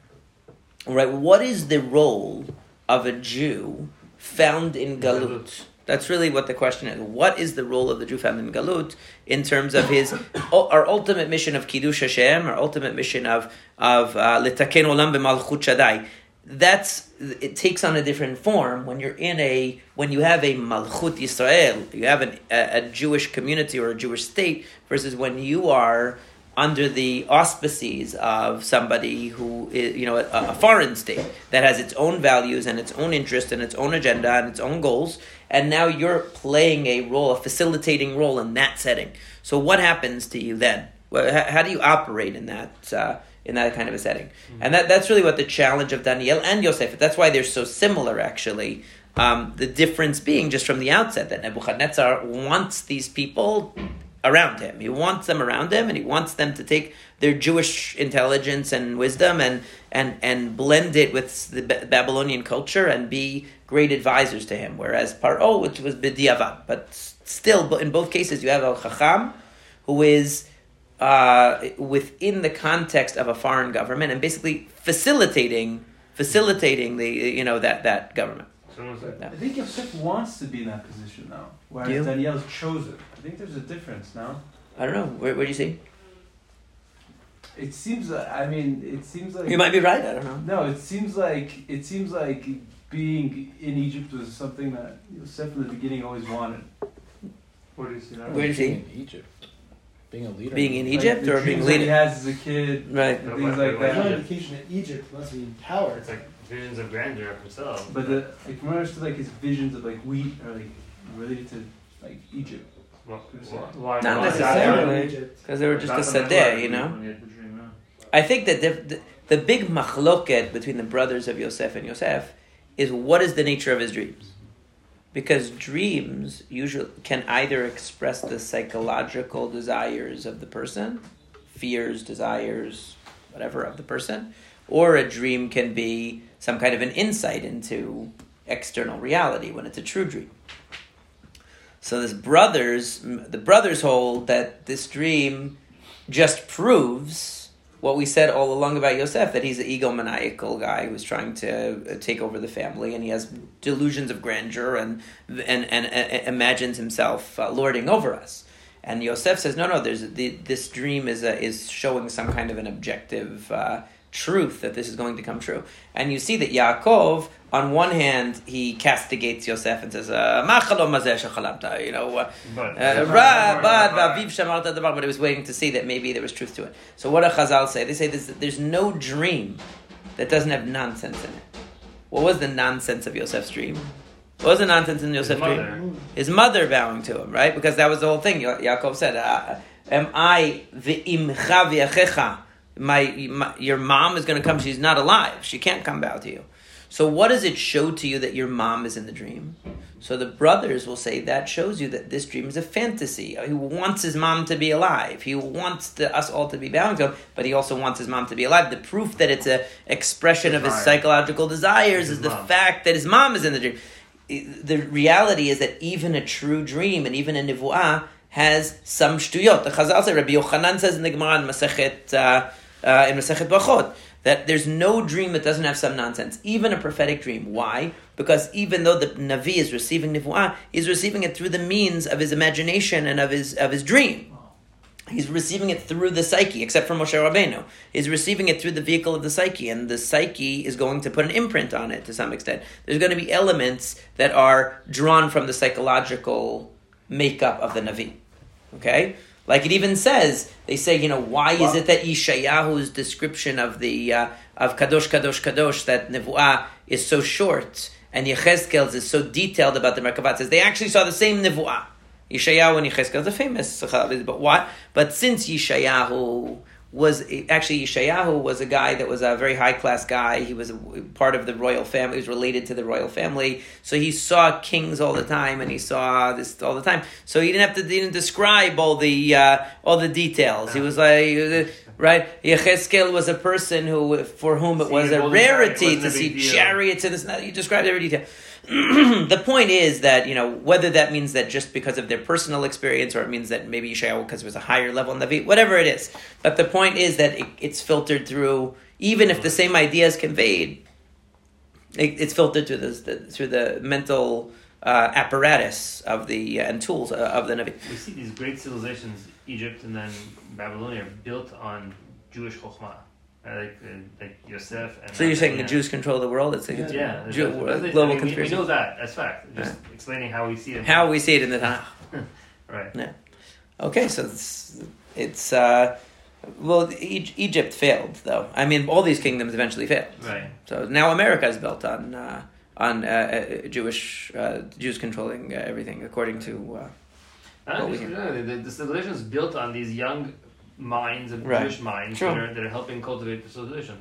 Right? What is the role of a Jew found in Galut? That's really what the question is. What is the role of the Jew found in Galut in terms of his our ultimate mission of Kiddush Hashem, our ultimate mission of of uh, litaken olam b'malchut Shaddai? That's it takes on a different form when you're in a when you have a Malchut Yisrael, you have an, a, a Jewish community or a Jewish state versus when you are under the auspices of somebody who is, you know, a, a foreign state that has its own values and its own interest and its own agenda and its own goals, and now you're playing a role, a facilitating role in that setting. So what happens to you then? How do you operate in that uh, in that kind of a setting? And that, that's really what the challenge of Daniel and Yosef. That's why they're so similar, actually. Um, the difference being just from the outset that Nebuchadnezzar wants these people around him. He wants them around him, and he wants them to take their Jewish intelligence and wisdom and and and blend it with the Ba- Babylonian culture and be great advisors to him. Whereas Paro, which was b'diavad, but still, but in both cases, you have a chacham who is. Uh, within the context of a foreign government and basically facilitating facilitating the you know that that government. Like, Yeah. I think Yosef wants to be in that position now, whereas You? Daniel's chosen. I think there's a difference now. I don't know. Where, where do you see? It seems. like- I mean, it seems like You might be right. I don't know. No, it seems like it seems like being in Egypt was something that Yosef in the beginning always wanted. Where do you see that? Where does he? Being in Egypt. Being a leader. Being in Egypt the or being leader? he has as a kid, Right. and things like Wait, There's no that. wait, indication that Egypt must be in power. it's like visions of grandeur of himself. But the like from what I understood, like his visions of like wheat are like related to like Egypt. Well, Why Not why- necessarily. Because they were just a That's the sadeh, you know. when he had the dream, yeah. I think that the, the, the big machloket between the brothers of Yosef and Yosef is what is the nature of his dreams. Because dreams usually can either express the psychological desires of the person, fears, desires, whatever of the person, or a dream can be some kind of an insight into external reality when it's a true dream. So this brothers, the brothers hold that this dream just proves what we said all along about Yosef that he's an egomaniacal guy who's trying to uh, take over the family and he has delusions of grandeur and and and, and imagines himself uh, lording over us. And Yosef says, no, no. There's the, this dream is a, is showing some kind of an objective uh, truth that this is going to come true. And you see that Yaakov, on one hand, he castigates Yosef and says, uh, "Ma chalom hazeh shechalamta," you know. Uh, But uh, Ra, bad, vaviv shamarta davar, but it was waiting to see that maybe there was truth to it. So what do Chazal say? They say there's, there's no dream that doesn't have nonsense in it. What was the nonsense of Yosef's dream? What was the nonsense in his Yosef's dream? His mother bowing to him, right? Because that was the whole thing. Ya- Yaakov said, uh, "Am I ve'imcha v'achecha?" My, my, your mom is going to come. She's not alive. She can't come bow to you. So what does it show to you that your mom is in the dream? So the brothers will say that shows you that this dream is a fantasy. He wants his mom to be alive. He wants the, us all to be bound to him, but he also wants his mom to be alive. The proof that it's an expression of his psychological desires His is the mom. fact that his mom is in the dream. The reality is that even a true dream and even a nivuah has some shtuyot. The Chazal says, Rabbi Yochanan says in the Gemara in Masechet uh, uh, in Masechet Berachot that there's no dream that doesn't have some nonsense, even a prophetic dream. Why? Because even though the Navi is receiving nivuah, he's receiving it through the means of his imagination and of his of his dream. He's receiving it through the psyche, except for Moshe Rabbeinu. He's receiving it through the vehicle of the psyche, and the psyche is going to put an imprint on it to some extent. There's going to be elements that are drawn from the psychological makeup of the Navi. Okay? Like it even says, they say, you know, why is it that Yeshayahu's description of the uh, of Kadosh Kadosh Kadosh that Nevuah is so short and Yechezkel's is so detailed about the Merkavat says they actually saw the same Nevuah. Yeshayahu and Yechezkel is a famous but what? But since Yeshayahu was actually Yeshayahu was a guy that was a very high class guy. He was part of the royal family. He was related to the royal family, so he saw kings all the time, and he saw this all the time. So he didn't have to he didn't describe all the uh, all the details. He was like. Right, Yechezkel was a person who, for whom it was a all the time, it rarity to a see deal. chariots and this. and that. You described every detail. the point is that you know whether that means that just because of their personal experience, or it means that maybe Yeshayahu because it was a higher level in Navi, whatever it is. But the point is that it, it's filtered through, even if the same idea is conveyed, it, it's filtered through the, the through the mental uh, apparatus of the uh, and tools uh, of the Navi. We see these great civilizations, Egypt and then Babylonia, are built on Jewish chokhmah, like uh, like Yosef. And So you're saying the. Jews control the world? It's, it's Yeah, Jew- that's- that's- global I mean, we- conspiracy. We know that. That's fact. Just explaining how we see it. how we see it in the Tanakh. Right. Yeah. Okay, so it's it's uh, well, e- Egypt failed though. I mean, all these kingdoms eventually failed. Right. So now America is built on uh, on uh, uh, Jewish uh, Jews controlling uh, everything, according to. Uh, I don't know, the, the civilization is built on these young minds and Right. Jewish minds Sure. that, are, that are helping cultivate the civilization.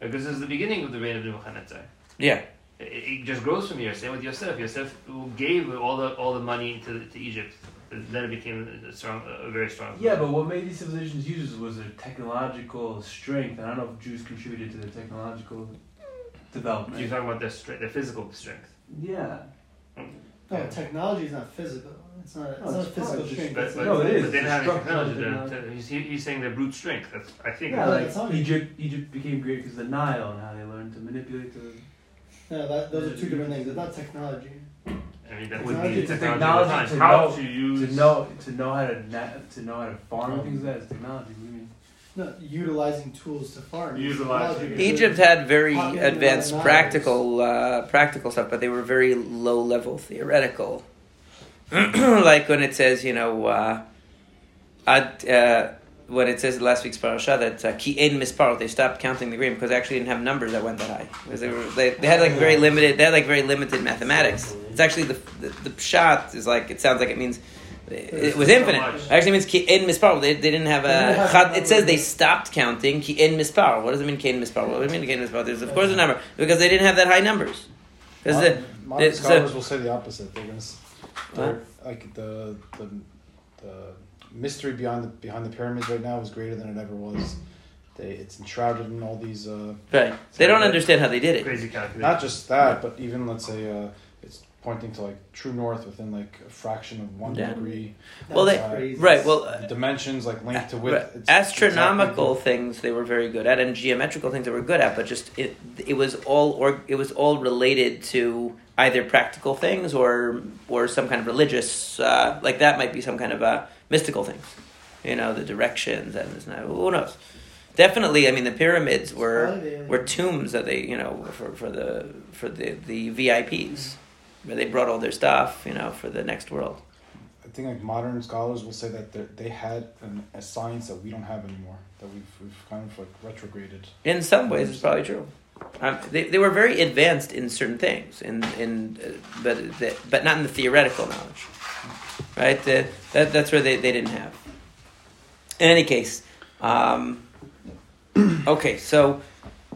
Because this is the beginning of the reign of Nebuchadnezzar. yeah, It, it just grows from here. Same with Yosef. Yosef who gave all the all the money to, to Egypt. Then it became a strong, a very strong. Yeah, but what made these civilizations use was their technological strength. And I don't know if Jews contributed to their technological development. you're talking about their strength, their physical strength. yeah. No, technology is not physical. It's not. It's No, not it's physical probably strength. But, It's but, No, it is. but they didn't have any Structural technology. technology. He's, he's saying they're brute strength. That's I think. Yeah, No, like Egypt. Egypt became great because of the Nile and how they learned to manipulate the. No, that, those are two different things. It's not technology. I mean, that Technology- would be it's a technology. technology to know- to use To know to know how to na- to know how to farm and things like that is technology. What do you mean? No, utilizing tools to farm. Utilizing Egypt had very Popular advanced practical uh, practical stuff, but they were very low level theoretical. like when it says, you know, uh, ad, uh, when it says last week's parasha that uh, ki ein mispar, they stopped counting the grain because they actually didn't have numbers that went that high. Because they, were, they, they had like very limited, they had like very limited mathematics. It's actually the the, the shot is like it sounds like it means. It was infinite. It actually means ki in mispar. They, they didn't have a. it says they stopped counting ki in mispar. What does it mean ki in mispar? What does it mean ki in mispar? There's of course a number because they didn't have that high numbers. Because the, Modern the- so- scholars will say the opposite. They're s- What? They're, like the, the the mystery behind the behind the pyramids right now is greater than it ever was. They it's enshrouded in all these. Uh, right. They don't understand how they did it. crazy calculation. not just that, but even let's say uh, it's pointing to like true north within like a fraction of one Yeah. degree. Well, they- That's crazy. Right. Well, uh, dimensions like length to right. width. it's astronomical exactly- things they were very good at, and geometrical things they were good at. But just it, it was all or it was all related to either practical things or or some kind of religious. Uh, like that might be some kind of uh, mystical things. You know, the directions and this and that. Who knows? Definitely, I mean, the pyramids were were tombs that they, you know, for, for the for the, the VIPs, where they brought all their stuff, you know, for the next world. I think like modern scholars will say that they had an, a science that we don't have anymore. That we've we've kind of like retrograded. In some ways, it's probably true. Um, they, they were very advanced in certain things, in in uh, but the, but not in the theoretical knowledge, right? The, that that's where they, they didn't have. In any case, um, okay, so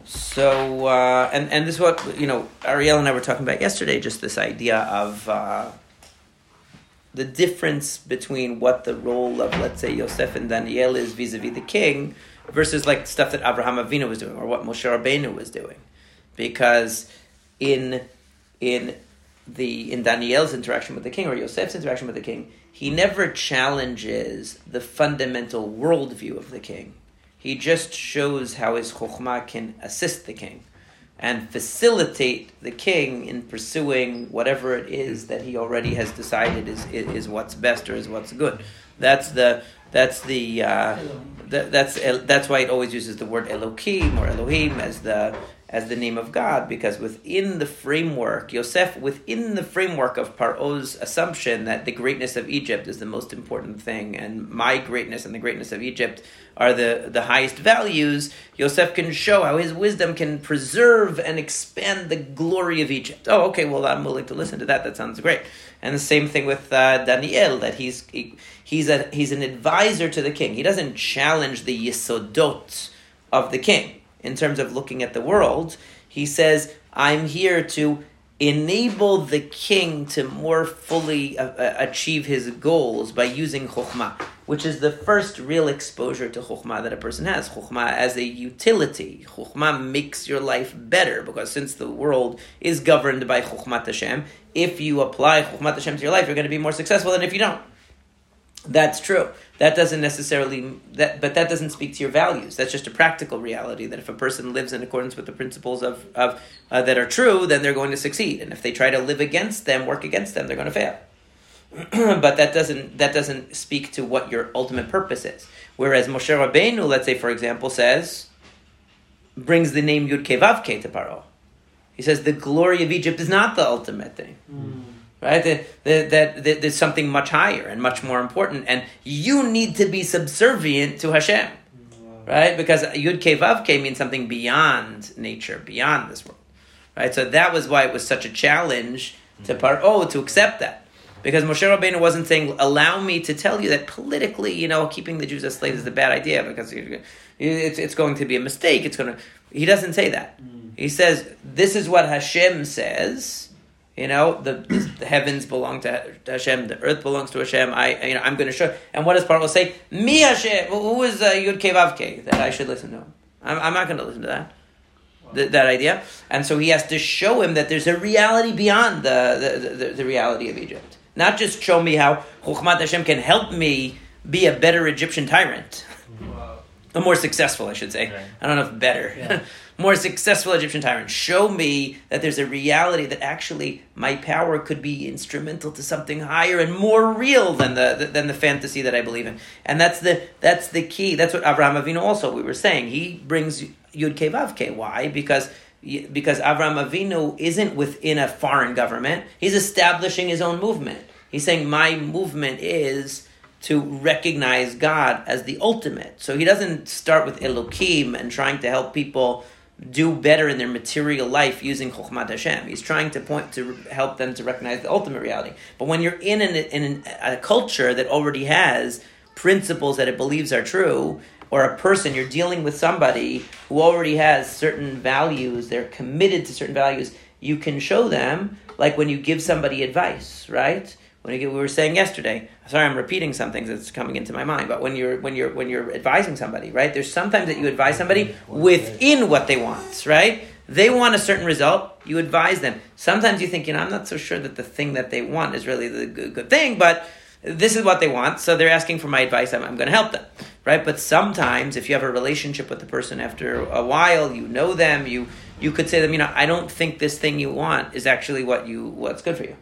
So, uh, and and this is what you know. Ariel and I were talking about yesterday. Just this idea of uh, the difference between what the role of, let's say, Yosef and Daniel is vis-a-vis the king, versus like stuff that Abraham Avinu was doing or what Moshe Rabbeinu was doing, because in in the in Daniel's interaction with the king or Yosef's interaction with the king, he never challenges the fundamental worldview of the king. He just shows how his chokhmah can assist the king and facilitate the king in pursuing whatever it is that he already has decided is, is, is what's best or is what's good. That's the that's the uh, that, that's that's why it always uses the word Elohim or Elohim as the as the name of God, because within the framework, Yosef, within the framework of Paro's assumption that the greatness of Egypt is the most important thing, and my greatness and the greatness of Egypt are the, the highest values, Yosef can show how his wisdom can preserve and expand the glory of Egypt. Oh, okay, well, I'm willing to listen to that. That sounds great. And the same thing with uh, Daniel, that he's, he, he's, a, he's an advisor to the king. He doesn't challenge the yisodot of the king in terms of looking at the world. He says, I'm here to enable the king to more fully uh, uh, achieve his goals by using chokhmah, which is the first real exposure to chokhmah that a person has. Chokhmah as a utility. Chokhmah makes your life better because since the world is governed by chokhmat Hashem, if you apply chokhmat Hashem to your life, you're going to be more successful than if you don't. That's true. That doesn't necessarily that, but that doesn't speak to your values. That's just a practical reality. That if a person lives in accordance with the principles of of uh, that are true, then they're going to succeed. And if they try to live against them, work against them, they're going to fail. but that doesn't that doesn't speak to what your ultimate purpose is. Whereas Moshe Rabbeinu, let's say for example, says brings the name Yud Kevavke to Paro. He says the glory of Egypt is not the ultimate thing. Mm right? That, that, that, there's something much higher and much more important, and you need to be subservient to Hashem, right? Because Yud Ke Vav Ke means something beyond nature, beyond this world, right? So that was why it was such a challenge to Paro to accept that. Because Moshe Rabbeinu wasn't saying, allow me to tell you that politically, you know, keeping the Jews as slaves is a bad idea because it's, it's going to be a mistake. It's going to. He doesn't say that. Mm. He says, this is what Hashem says, you know, the, the heavens belong to Hashem, the earth belongs to Hashem. I, you know, I'm going to show. And what does Paro say? Me Hashem. Who is uh, Yud Kevavke that I should listen to? I'm, I'm not going to listen to that. Th- that idea, and so he has to show him that there's a reality beyond the, the, the, the reality of Egypt. Not just show me how Chokhmat Hashem can help me be a better Egyptian tyrant. Wow. a more successful, I should say. Right. I don't know if better. Yeah. more successful Egyptian tyrant. Show me that there's a reality that actually my power could be instrumental to something higher and more real than the than the fantasy that I believe in. And that's the that's the key. That's what Avraham Avinu also we were saying. He brings Yud Ke Vav Ke. Why? Because because Avraham Avinu isn't within a foreign government. He's establishing his own movement. He's saying my movement is to recognize God as the ultimate. So he doesn't start with Elohim and trying to help people do better in their material life using Chokhmat Hashem. He's trying to point to help them to recognize the ultimate reality. But when you're in, an, in a culture that already has principles that it believes are true, or a person, you're dealing with somebody who already has certain values, they're committed to certain values, you can show them, like when you give somebody advice, right? When we were saying yesterday. Sorry, I'm repeating something that's coming into my mind. But when you're when you're when you're advising somebody, right? There's sometimes that you advise somebody within what they want, right? They want a certain result. You advise them. Sometimes you think, you know, I'm not so sure that the thing that they want is really the good, good thing, but this is what they want, so they're asking for my advice. I'm, I'm going to help them, right? But sometimes, if you have a relationship with the person after a while, you know them, you you could say to them, you know, I don't think this thing you want is actually what you what's good for you.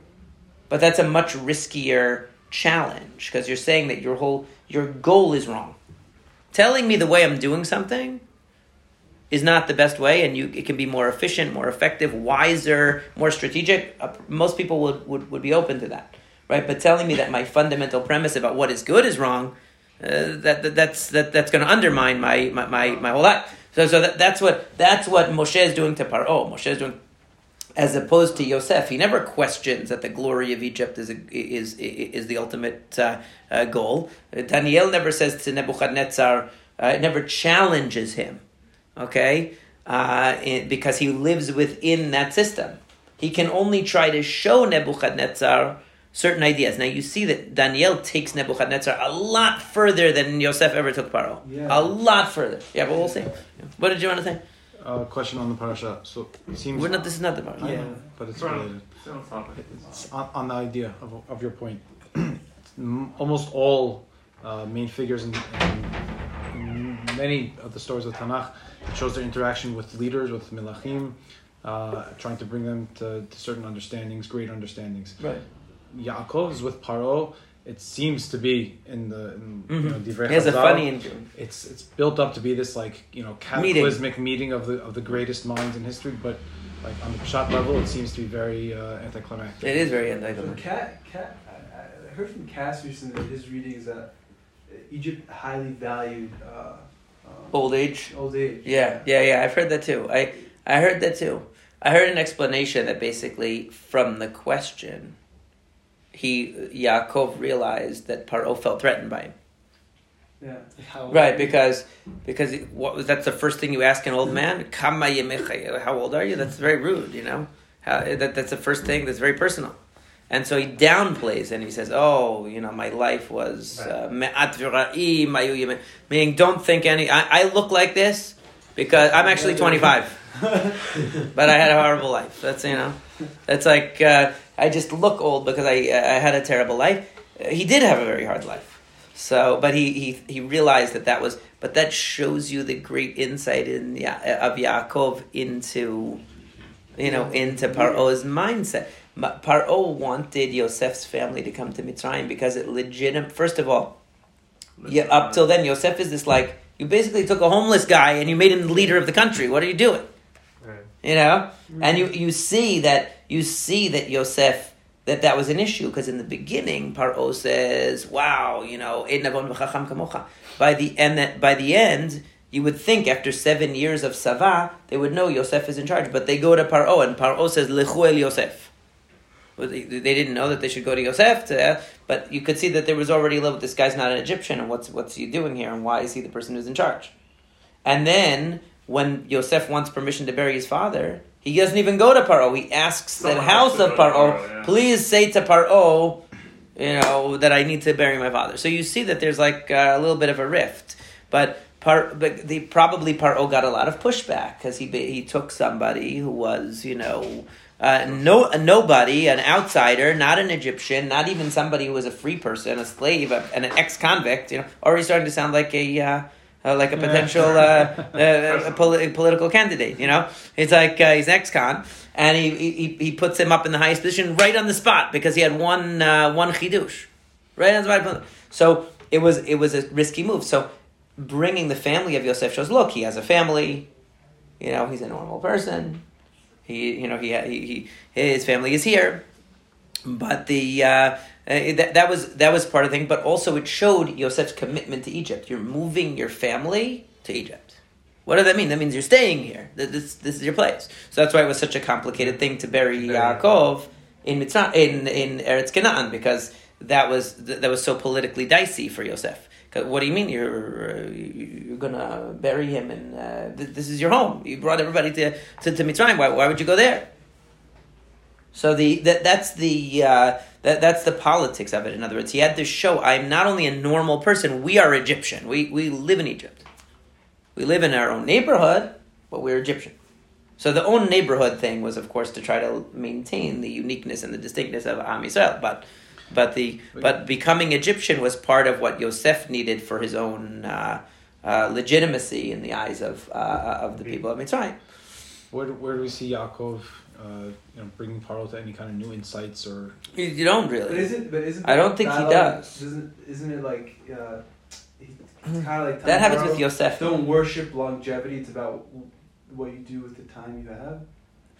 But that's a much riskier challenge because you're saying that your whole your goal is wrong. Telling me the way I'm doing something is not the best way, and you it can be more efficient, more effective, wiser, more strategic. Uh, most people would, would, would be open to that, right? But telling me that my fundamental premise about what is good is wrong, uh, that, that that's that, that's going to undermine my, my, my, my whole life. So so that, that's what that's what Moshe is doing to Paro. Moshe is doing as opposed to Yosef, he never questions that the glory of Egypt is a, is is the ultimate uh, uh, goal. Daniel never says to Nebuchadnezzar, uh, never challenges him. Okay, uh, in, because he lives within that system. He can only try to show Nebuchadnezzar certain ideas. Now you see that Daniel takes Nebuchadnezzar a lot further than Yosef ever took Paro. Yeah. A lot further. Yeah, but we'll see. What did you want to say? Uh, question on the parasha. So it seems. We're not. This is not the part. Yeah. know, but it's Right. related. On. It's on, on the idea of, of your point. Almost all uh, main figures in, in many of the stories of Tanakh it shows their interaction with leaders, with milachim, uh, trying to bring them to, to certain understandings, great understandings. Right. Yaakov is with Paro. It seems to be in the in, you know, Divrei He has a funny. In- It's it's built up to be this like you know Meeting. cataclysmic meeting, of the of the greatest minds in history, but like on the shot level, it seems to be very uh, anticlimactic. it is very So enlightened. Cat, Cat, I, I heard from Cass recently that his reading is that Egypt highly valued uh, um, Old age. old age. Yeah, yeah, yeah. I've heard that too. I I heard that too. I heard an explanation that basically from the question, he Yaakov realized that Paro felt threatened by him. Yeah. How Right, because because what was that's the first thing you ask an old man? Kama How old are you? That's very rude, you know. How, that that's the first thing that's very personal. And so he downplays and he says, "Oh, you know, my life was uh, v'ra'i mayu meaning don't think any. I, I look like this because I'm actually 25, but I had a horrible life. That's you know, that's like uh, I just look old because I I had a terrible life. He did have a very hard life. So, but he, he, he realized that that was, but that shows you the great insight in Ya- of Yaakov into, you know, into Paro's mindset. Paro wanted Yosef's family to come to Mitzrayim because it legitimate. First of all, yeah, up till then, Yosef is this like you basically took a homeless guy and you made him the leader of the country. What are you doing? You know, mm-hmm. and you you see that you see that Yosef that that was an issue because in the beginning Paro says, "Wow, you know, "Ein navon v'chacham kamocha." By the end, that by the end, you would think after seven years of Sava, they would know Yosef is in charge. But they go to Paro, and Paro says, "Lechu el Yosef." They, didn't know that they should go to Yosef, to, but you could see that there was already a little. This guy's not an Egyptian, and what's what's he doing here, and why is he the person who's in charge? And then when Yosef wants permission to bury his father, he doesn't even go to Paro. He asks the house of Paro, Paro, yeah. please say to Paro, you know, that I need to bury my father. So you see that there's like a little bit of a rift, but. Par, but the probably Paro got a lot of pushback because he he took somebody who was you know uh, no a nobody an outsider not an Egyptian not even somebody who was a free person a slave a, and an ex convict you know already starting to sound like a uh, uh, like a potential uh, uh, a poli- political candidate you know? It's like uh, he's an ex-con and he, he he puts him up in the highest position right on the spot because he had one uh, one chidush right on the spot. So it was it was a risky move. So bringing the family of Yosef shows look he has a family you know he's a normal person. He you know he he, he his family is here. But the uh, that, that was that was part of the thing but also it showed Yosef's commitment to Egypt you're moving your family to Egypt what does that mean that means you're staying here this this is your place so that's why it was such a complicated thing to bury Yaakov in Mitzrayim, in in Eretz Canaan because that was that was so politically dicey for Yosef. What do you mean you're uh, you're gonna bury him and uh, th- this is your home? You brought everybody to to, to Mitzrayim. Why why would you go there? So the that that's the uh, that that's the politics of it. In other words, he had to show I'm not only a normal person. We are Egyptian. We we live in Egypt. We live in our own neighborhood, but we're Egyptian. So the own neighborhood thing was, of course, to try to maintain the uniqueness and the distinctness of Am Yisrael. But but the but becoming Egyptian was part of what Yosef needed for his own uh, uh, legitimacy in the eyes of uh, of the people of Mitzrayim. Where, where do we see Yaakov, uh, you know, bringing Paro to any kind of new insights or You, you don't But really. isn't but isn't I don't think he dialogue- does. Isn't isn't it like uh, it's kind of like That happens with Yosef. Don't worship longevity. It's about what you do with the time you have.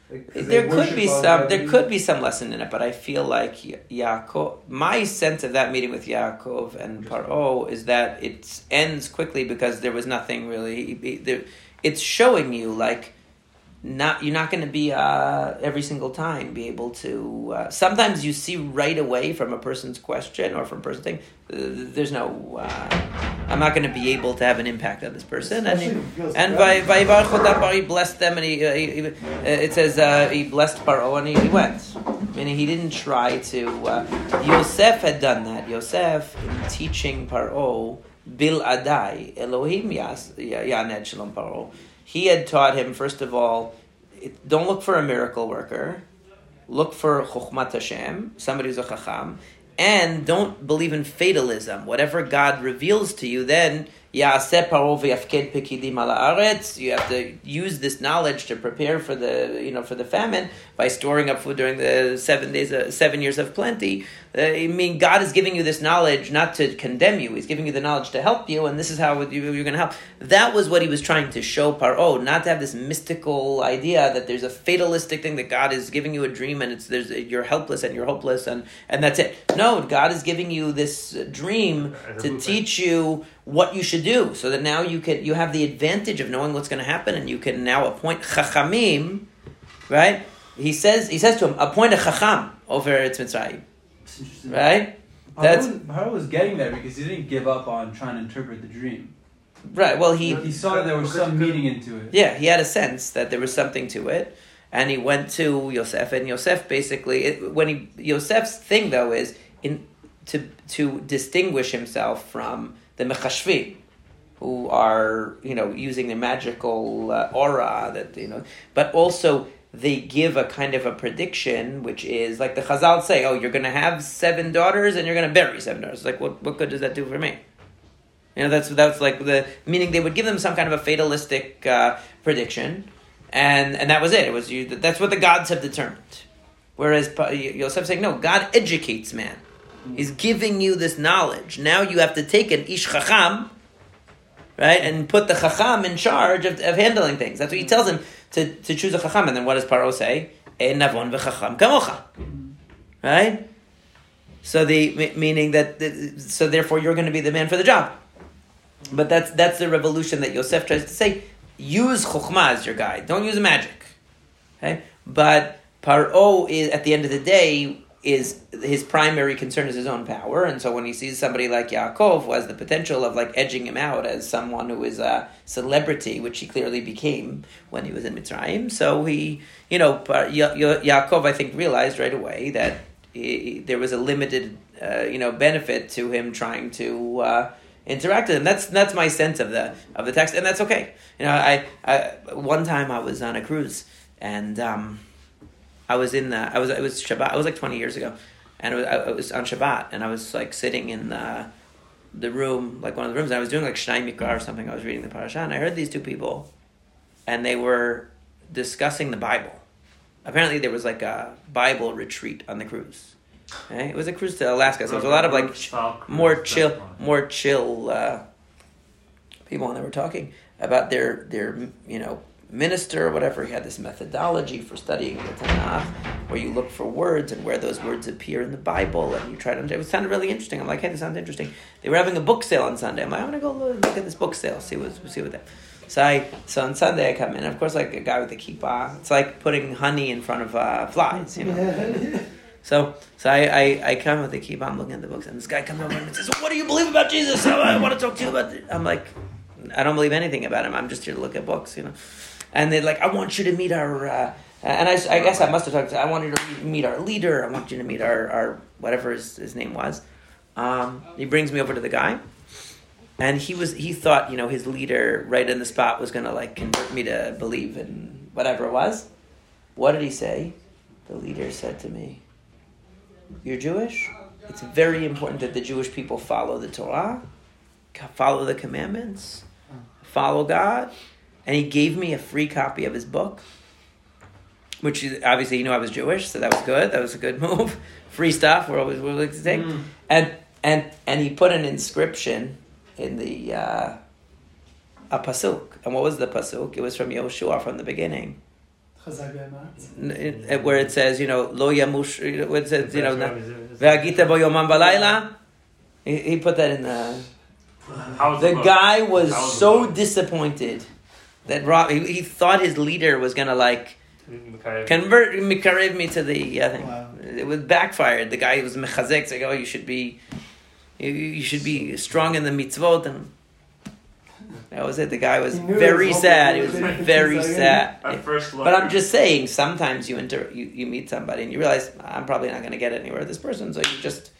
Like, 'cause they There could worship be some. There could be some lesson in it, but I feel like Yaakov. My sense of that meeting with Yaakov and Paro is that it ends quickly because there was nothing really. he- he- there- It's showing you like not you're not going to be uh, every single time be able to. Uh, sometimes you see right away from a person's question or from a person's thing. Uh, there's no. Uh, I'm not going to be able to have an impact on this person, and he, and by by he blessed them, and he, uh, he, uh, it says uh, he blessed Paro and he, he went, meaning he didn't try to. Uh, Yosef had done that. Yosef in teaching Paro bil adai Elohim yas yaned shalom Paro he had taught him, first of all, don't look for a miracle worker. Look for Chokhmat Hashem, somebody who's a Chacham. And don't believe in fatalism. Whatever God reveals to you, then you have to use this knowledge to prepare for the you know for the famine by storing up food during the seven days, uh, seven years of plenty. Uh, I mean, God is giving you this knowledge not to condemn you; He's giving you the knowledge to help you, and this is how you, are going to help. That was what He was trying to show Paro, not to have this mystical idea that there's a fatalistic thing that God is giving you a dream and it's there's you're helpless and you're hopeless and and that's it. No, God is giving you this dream to teach you what you should do, so that now you can you have the advantage of knowing what's going to happen, and you can now appoint chachamim, right? He says he says to him, appoint a chacham over Eretz Mitzrayim, right? That's Paro was getting there because he didn't give up on trying to interpret the dream. Right. Well, he he saw that there was some meaning into it. Yeah, he had a sense that there was something to it, and he went to Yosef, and Yosef basically it, when he Yosef's thing though is in to to distinguish himself from the mechashfim, who are you know using the magical uh, aura that you know, but also they give a kind of a prediction, which is like the Chazal say, "Oh, you're going to have seven daughters, and you're going to bury seven daughters." Like, what what good does that do for me? You know, that's that's like the meaning. They would give them some kind of a fatalistic uh, prediction, and and that was it. It was you. That's what the gods have determined. Whereas Yosef saying, "No, God educates man." He's giving you this knowledge. Now you have to take an ish chacham, right, and put the chacham in charge of, of handling things. That's what he tells him to, to choose a chacham. And then what does Paro say? E navon v'chacham kamocha, right? So the meaning that the, so therefore you're going to be the man for the job. But that's that's the revolution that Yosef tries to say. Use chokhmah as your guide. Don't use magic. Okay, but Paro is at the end of the day is his primary concern is his own power, and so when he sees somebody like Yaakov who has the potential of like edging him out as someone who is a celebrity, which he clearly became when he was in Mitzrayim, so he, you know, ya- ya- Yaakov I think realized right away that he, there was a limited, uh, you know, benefit to him trying to. Uh, interact with him. That's that's my sense of the of the text, and that's okay. You know, I, I one time I was on a cruise and um, I was in the I was it was Shabbat. It was like twenty years ago, and it was, I, was on Shabbat, and I was like sitting in the the room, like one of the rooms, and I was doing like Shnai Mikra or something. I was reading the parasha, and I heard these two people, and they were discussing the Bible. Apparently, there was like a Bible retreat on the cruise. Okay? It was a cruise to Alaska, so it was a lot of like ch- more chill, more chill uh, people, and they were talking about their their you know minister or whatever, he had this methodology for studying the Tanakh, where you look for words and where those words appear in the Bible, and you try to. It sounded really interesting. I'm like, hey, this sounds interesting. They were having a book sale on Sunday. I'm like, I'm gonna go look at this book sale, see what see what that. So I so on Sunday I come in. Of course, like a guy with a kippah, it's like putting honey in front of uh, flies, you know. So, so I, I, I come with the kippah. I'm looking at the books, and this guy comes over and says, "What do you believe about Jesus? I want to talk to you about." It. I'm like, I don't believe anything about him. I'm just here to look at books, you know and they're like, I want you to meet our. Uh, and I, I guess I must have talked to. I want you to meet our leader. I want you to meet our, our whatever his, his name was. Um, he brings me over to the guy, and he was he thought you know his leader right in the spot was gonna like convert me to believe in whatever it was. What did he say? The leader said to me, "You're Jewish. It's very important that the Jewish people follow the Torah, follow the commandments, follow God." And he gave me a free copy of his book, which obviously you know I was Jewish, so that was good. That was a good move. free stuff we're always willing to take, mm. and and and he put an inscription in the uh, a pasuk. And what was the pasuk? It was from Yoshua from the beginning. Where it says, you know, lo yamush, where it says, you know, ve'agita bo yomam balayla. He put that in the. The guy was so disappointed that Rob he, he thought his leader was gonna like Mikarev. convert Mikarev me to the uh, thing. Wow. It was backfired. The guy was mechazek, saying, "Oh, you should be, you, you should be strong in the mitzvot." And that was it. The guy was very his sad. He was was very sad. At first, But I'm just saying, sometimes you enter, you, you meet somebody and you realize I'm probably not going to get anywhere with this person, so you just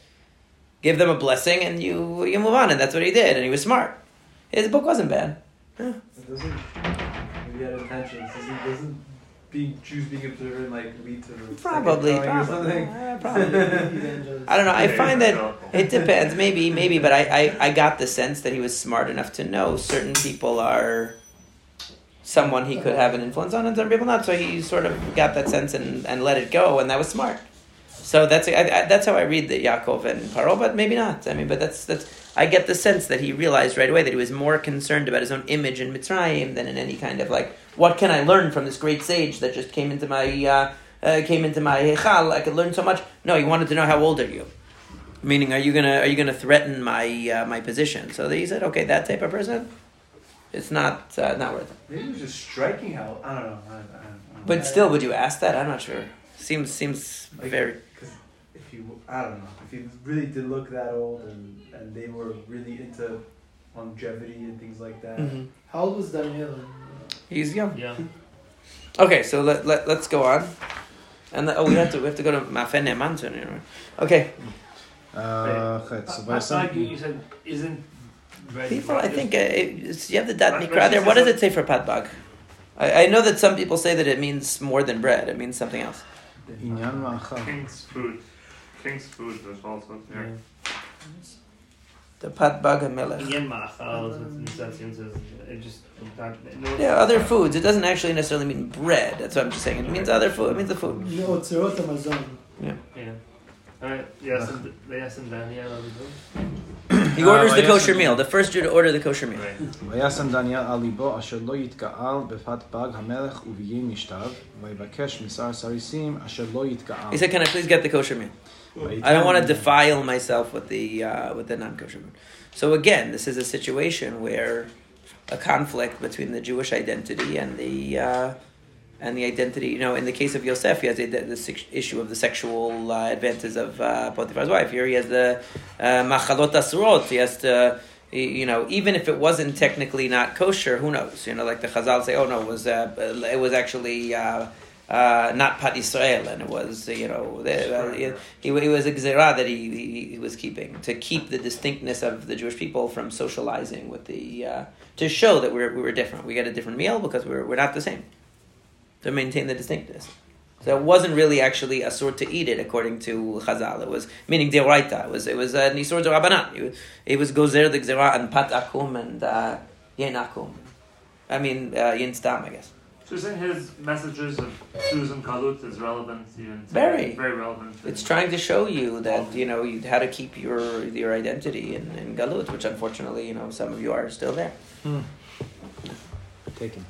give them a blessing and you you move on, and that's what he did, and he was smart. His book wasn't bad. It Had intentions. Doesn't, doesn't being Jews being observant like lead to the Probably, probably, something? uh, probably. I don't know. I find that it depends. Maybe, maybe, but I, I, I got the sense that he was smart enough to know certain people are someone he could have an influence on, and certain people not. So he sort of got that sense and, and let it go, and that was smart. So that's I, I, that's how I read the Yaakov and Paro, but maybe not. I mean, but that's that's I get the sense that he realized right away that he was more concerned about his own image in Mitzrayim than in any kind of like what can I learn from this great sage that just came into my uh, uh, came into my heichal. I could learn so much. No, he wanted to know how old are you. Meaning, are you gonna are you gonna threaten my uh, my position? So he said, okay, that type of person, it's not uh, not worth it. Maybe it was just striking how I don't know. I, I don't know. But still, would you ask that? I'm not sure. Seems seems Like, very. Because if you, I don't know, if you really did look that old and and they were really into longevity and things like that. Mhm. How old was Daniel? He's young. Yeah. Okay, so let, let let's go on. And the, oh, we have to we have to go to Mafen Ne'eman soon. you know. Okay, Uh, okay, so But Vaisam- like you, you said, isn't bread people. I think uh, it's, you have the dat Right, mikra there. What does it say for patbag? I, I know that some people say that it means more than bread. It means something else. Inyan Ma'achal. King's food. King's food was also there. The patbag hamelech. Inyan ma'achal, in that sense, is it just not, no, Yeah, other foods. It doesn't actually necessarily mean bread. That's what I'm just saying. It means other food. It means the food. No, Tzerot Amazon. Yeah. Alright, yes, and yes, and Daniel. He Uh, orders the yes, kosher and- meal. The first Jew to order the kosher meal. Right. וישם דניאל על ליבו אשר לא יתגאל בפת פג המלך וביהי משתיו, ויבקש משר סריסים אשר לא יתגאל. He said, "Can I please get the kosher meal? I don't want to defile myself with the uh, with the non-kosher meal." So again, this is a situation where a conflict between the Jewish identity and the uh, and the identity. You know, in the case of Yosef, he has the, the, issue of the sexual uh, advances of uh, Potiphar's wife. Here, he has the uh, machalot asurot. He has to. You know, even if it wasn't technically not kosher, who knows? You know, like the Chazal say, "Oh no, it was uh, it was actually uh, uh, not Pat Israel, and it was uh, you know the, uh, he, he was a gzerah that he, he, he was keeping to keep the distinctness of the Jewish people from socializing with the uh, to show that we're we were different. We get a different meal because we're we're not the same to maintain the distinctness. So it wasn't really actually a sort to eat it according to Chazal. It was meaning deoraita. It was it was a nisur rabbanan. It was, it was gozer the gzerah and pat akum and uh, yen akum. I mean uh, yen stam, I guess. So you're saying his messages of Susan Kalut is relevant even today? Very. Very relevant. It's trying to show you that you know you how to keep your your identity in, in galut, which unfortunately you know some of you are still there. Taken.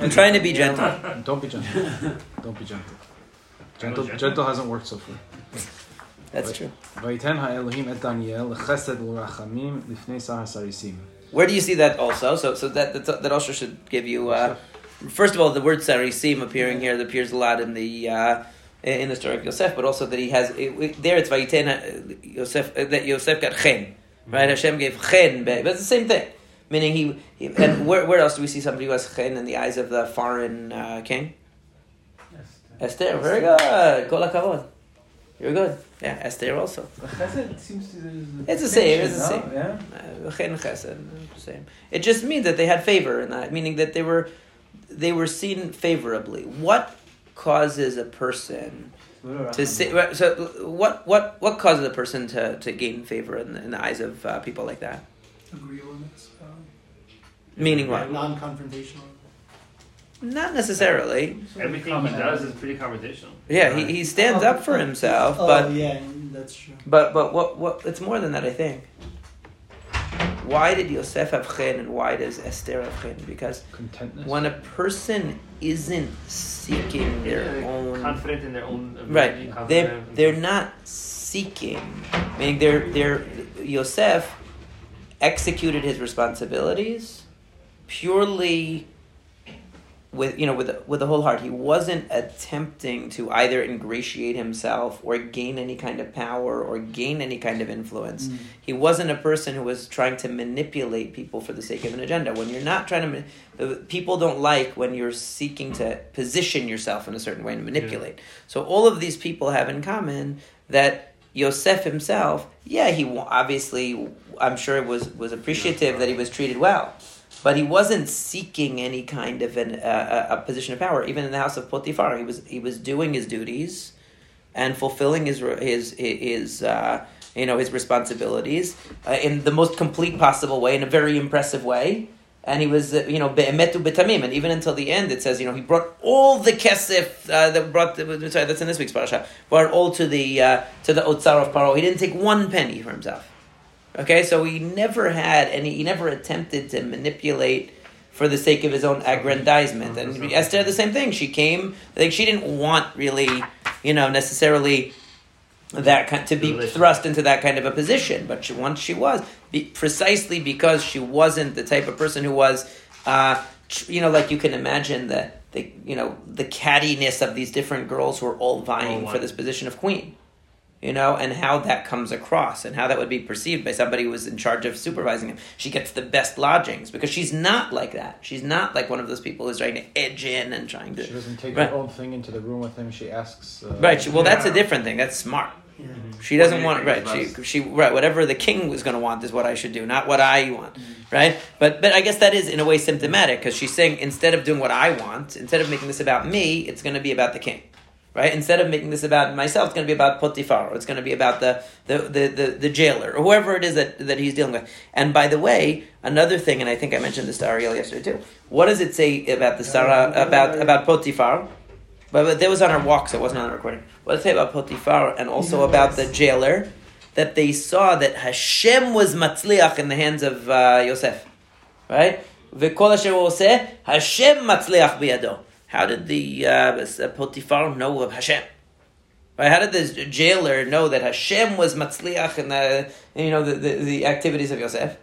I'm trying to be gentle. Don't be gentle. Don't be gentle. Gentle, gentle hasn't worked so far. That's true. Where do you see that also? So, so that, that, that also should give you. Uh, first of all, the word sarisim appearing here appears a lot in the uh, in the story of Yosef, but also that he has it, there. It's vayiten uh, Yosef uh, that Yosef got chen, right? Mm-hmm. Hashem gave chen. But it's the same thing. Meaning he, he and where, where else do we see somebody who has chen in the eyes of the foreign uh, king? Esther, very good. Kol hakavod. You're good. Yeah, Esther also. Chesed seems to. It's the same, it's the no? same. Yeah. Uh, chen chesed, same. It just means that they had favor in that, meaning that they were they were seen favorably. What causes a person to say? So what what what causes a person to, to gain favor in the, in the eyes of uh, people like that? Agreeableness. Meaning what? non-confrontational. Not necessarily. Everything he does is pretty confrontational. Yeah, he, he stands up for oh, himself, Oh but yeah, that's true. But but what what it's more than that I think. Why did Yosef have chen and why does Esther have chen? Because when a person isn't seeking their Yeah, own confident in their own ability, right, they're they're not seeking. Meaning they're they're Yosef executed his responsibilities purely with you know with with the whole heart. He wasn't attempting to either ingratiate himself or gain any kind of power or gain any kind of influence. Mm. He wasn't a person who was trying to manipulate people for the sake of an agenda. When you're not trying to, people don't like when you're seeking to position yourself in a certain way and manipulate. So all of these people have in common that Yosef himself, yeah, he obviously, I'm sure was was appreciative that he was treated well, but he wasn't seeking any kind of an, uh, a a position of power. Even in the house of Potiphar, he was he was doing his duties and fulfilling his his his uh, you know his responsibilities uh, in the most complete possible way, in a very impressive way. And he was, uh, you know, be'emetu betamim, and even until the end, it says, you know, he brought all the kesef uh, that brought. The, sorry, that's in this week's parasha. Brought all to the uh, to the otzar of paro. He didn't take one penny for himself. Okay, so he never had any. He never attempted to manipulate for the sake of his own aggrandizement. And Esther, the same thing. She came like she didn't want really, you know, necessarily that kind to be thrust into that kind of a position. But she, once she was, be, precisely because she wasn't the type of person who was, uh, tr- you know, like you can imagine the the you know the cattiness of these different girls who are all vying All for this position of queen you know, and how that comes across and how that would be perceived by somebody who was in charge of supervising him. She gets the best lodgings because she's not like that. She's not like one of those people who's trying to edge in and trying to. She doesn't take Right. her own thing into the room with him. She asks. Uh, Right. She, well, that's a different thing. That's smart. Yeah. She doesn't want right. She she right. Whatever the king was going to want is what I should do, not what I want. Mm-hmm. Right. But but I guess that is in a way symptomatic because she's saying instead of doing what I want, instead of making this about me, it's going to be about the king. Right. Instead of making this about myself, it's going to be about Potiphar. Or it's going to be about the the, the, the the jailer or whoever it is that that he's dealing with. And by the way, another thing, and I think I mentioned this to Ariel yesterday too. What does it say about the Sarah about about Potiphar? But, but that was on our walk, so it wasn't on the recording. What does it say about Potiphar and also about the jailer? That they saw that Hashem was matzliach in the hands of uh, Yosef. Right? V'kol asher oseh, Hashem matzliach biyado. How did the uh, Potiphar know of Hashem? Right? How did this jailer know that Hashem was matzliach in the you know the, the, the activities of Yosef?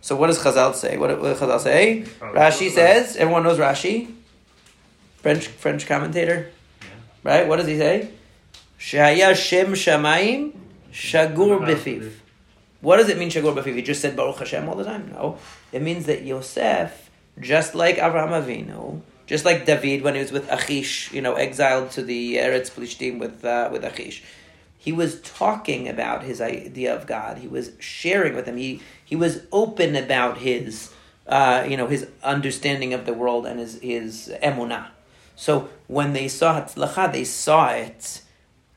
So what does Chazal say? What, what does Chazal say? Rashi says, everyone knows Rashi, French French commentator, right? What does he say? Shaya Shem Shamayim Shagur Bifiv. What does it mean Shagur Bifiv? He just said Baruch Hashem all the time. No, it means that Yosef, just like Avraham Avinu, just like David when he was with Achish, you know, exiled to the Eretz Plishtim with uh, with Achish. He was talking about his idea of God. He was sharing with him. He he was open about his uh, you know his understanding of the world and his his emunah. So when they saw Hatzlacha, they saw it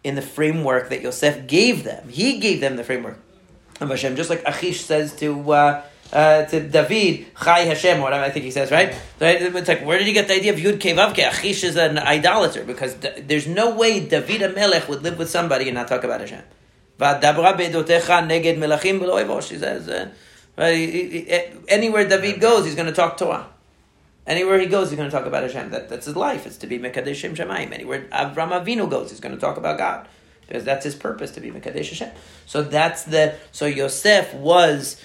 in the framework that Yosef gave them. He gave them the framework of Hashem, just like Achish says to uh, uh, to David, Chai Hashem, whatever I think he says, right? It's like, where did he get the idea of Yud Kei Vav Kei? Achish is an idolater because there's no way David Amelech would live with somebody and not talk about Hashem. Neged melachim says, uh, right, he- he- he- anywhere David goes, he's going to talk Torah. Anywhere he goes, he's going to talk about Hashem. That, that's his life. It's to be Mekadesh Shem Shemayim. Anywhere Avram Avinu goes, he's going to talk about God. Because that's his purpose, to be Mekadesh Hashem. So that's the, so Yosef was,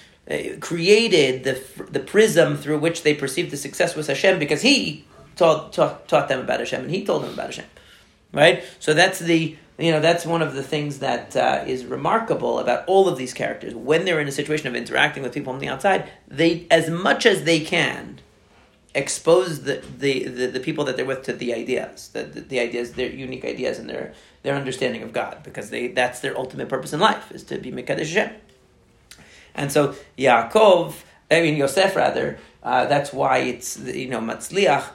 created the, the prism through which they perceived the success was Hashem because he taught, taught, taught them about Hashem and he told them about Hashem. Right? So that's the, you know, that's one of the things that uh, is remarkable about all of these characters. When they're in a situation of interacting with people on the outside, they, as much as they can, expose the, the, the, the people that they're with to the ideas, the, the, the ideas, their unique ideas and their, their understanding of God, because they, that's their ultimate purpose in life, is to be Mekadesh Hashem. And so Yaakov, I mean Yosef rather, uh, that's why it's, you know, Matzliach,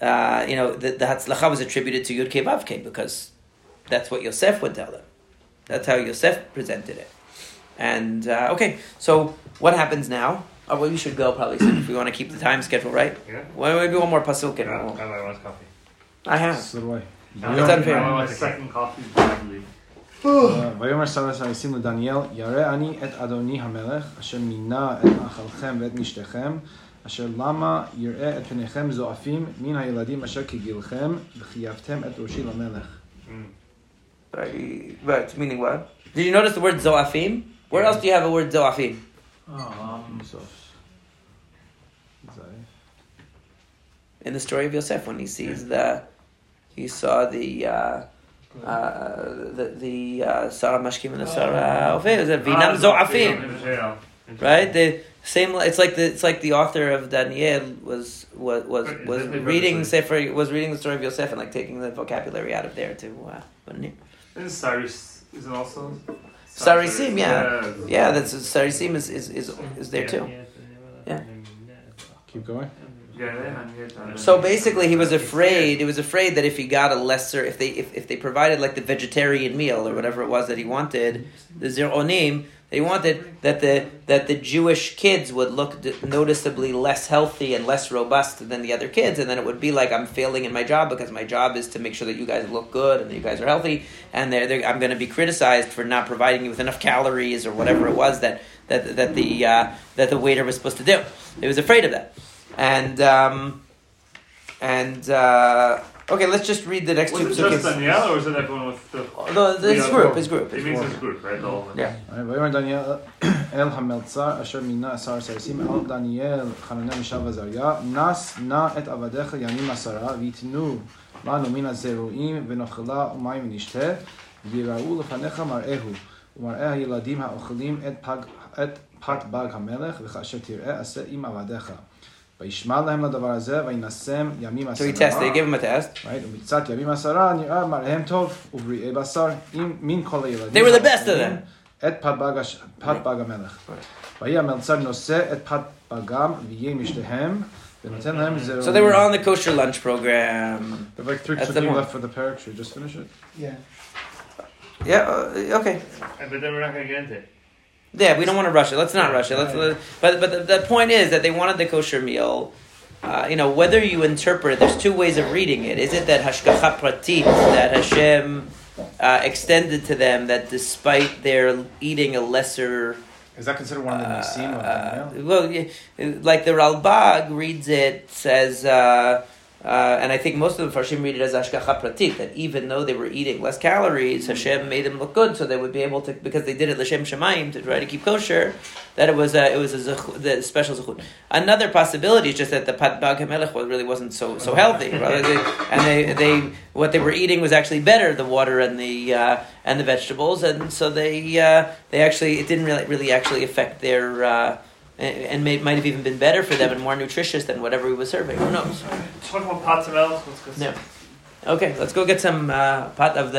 uh, you know, the, the Hatzlacha was attributed to Yud Kei Vav Kei, because that's what Yosef would tell them. That's how Yosef presented it. And, uh, okay, so what happens now? Oh, well, we should go probably soon if we want to keep the time schedule, right? Yeah. Well, maybe one more pasuk and I we'll- have my last coffee. I have. So do I. It's unfair. I want my second coffee badly. ויאמר שר הסריסים לדניאל, ירא אני את אדוני המלך, אשר מינה את מאכלכם ואת משתכם, אשר למה יראה את פניכם זועפים מן הילדים אשר כגילכם, וחייבתם את ראשי למלך. Mm. Right, right, meaning what? Did you notice the word zoafim? Where else do you have a word zoafim? Oh, um, סוף. זייף. in the story of Yosef when he sees the he saw the uh, uh, the the uh, Sar HaMashkim and the Sarah Oveh. It was a Vinam Zo'afim, right? The same. It's like the it's like the author of Daniel was was was, was reading purposely. Sefer was reading the story of Yosef and like taking the vocabulary out of there to uh, wasn't he? Isn't Cyrus is it also? Sarisim, yeah. Yeah, that's Sarisim is, is, is, is there too. Yeah. Keep going. So basically, he was afraid. He was afraid that if he got a lesser, if they if, if they provided like the vegetarian meal or whatever it was that he wanted, the zironim that he wanted, that the that the Jewish kids would look noticeably less healthy and less robust than the other kids, and then it would be like I'm failing in my job because my job is to make sure that you guys look good and that you guys are healthy, and they're, they're, I'm going to be criticized for not providing you with enough calories or whatever it was that that that the uh, that the waiter was supposed to do. He was afraid of that, and. Um, and uh, okay, let's just read the next Was two it just psukim. Daniel or was it everyone with the? The, the, his Yeah, group, well, his group. It His means group. his group, right? The whole. Yeah. ויאמר דניאל אל המלצר אשר מינה עשר סרסים אל דניאל חנניה משב עזריה נס נא את עבדיך ימים עשרה ויתנו לנו מן הזרועים ונאכלה ומים ונשתה ויראו לפניך מראהו ומראה הילדים האוכלים את, פג, את פת בג המלך וכאשר תראה עשה עם עבדיך וישמע להם לדבר הזה וינשם ימים So עשרה he test. They give him a test. Right? ומקצת ימים עשרה נראה מראיהם טוב ובריאי בשר עם מן כל הילדים They were the best of them. את פת בג, הש- פת בג המלך. ויהי המלצר נושא את פת בגם ויהי משתיהם ונותן להם זרעונים. So they were on the kosher lunch program. We have like three That's the psukim one. left for the parak. Should we just finish it? Yeah. Yeah. Uh, okay. But then we're not going to get into it. Yeah, we don't want to rush it. Let's not rush it. Let's. Let, but but the, the point is that they wanted the kosher meal. Uh, you know, whether you interpret, there's two ways of reading it. Is it that hashgacha pratit that Hashem uh, extended to them that despite their eating a lesser Is that considered one of the nisim of Uh, Daniel? well, yeah, like the Ralbag reads it says, uh, uh, and I think most of the Farshim read it as Hashgacha Pratit, that even though they were eating less calories, Hashem made them look good, so they would be able to, because they did it L'Shem Shemayim to try to keep kosher, that it was a, it was a zechut, special zechut. Another possibility is just that the Pat Bag HaMelech was- really wasn't so so healthy, right? They- and they, they what they were eating was actually better, the water and the uh, and the vegetables, and so they uh, they actually it didn't really really actually affect their. And and may, might have even been better for them and more nutritious than whatever he was serving. Who knows? Talk about pots of milk. Let's go. Yeah. Okay, let's go get some uh, pot of the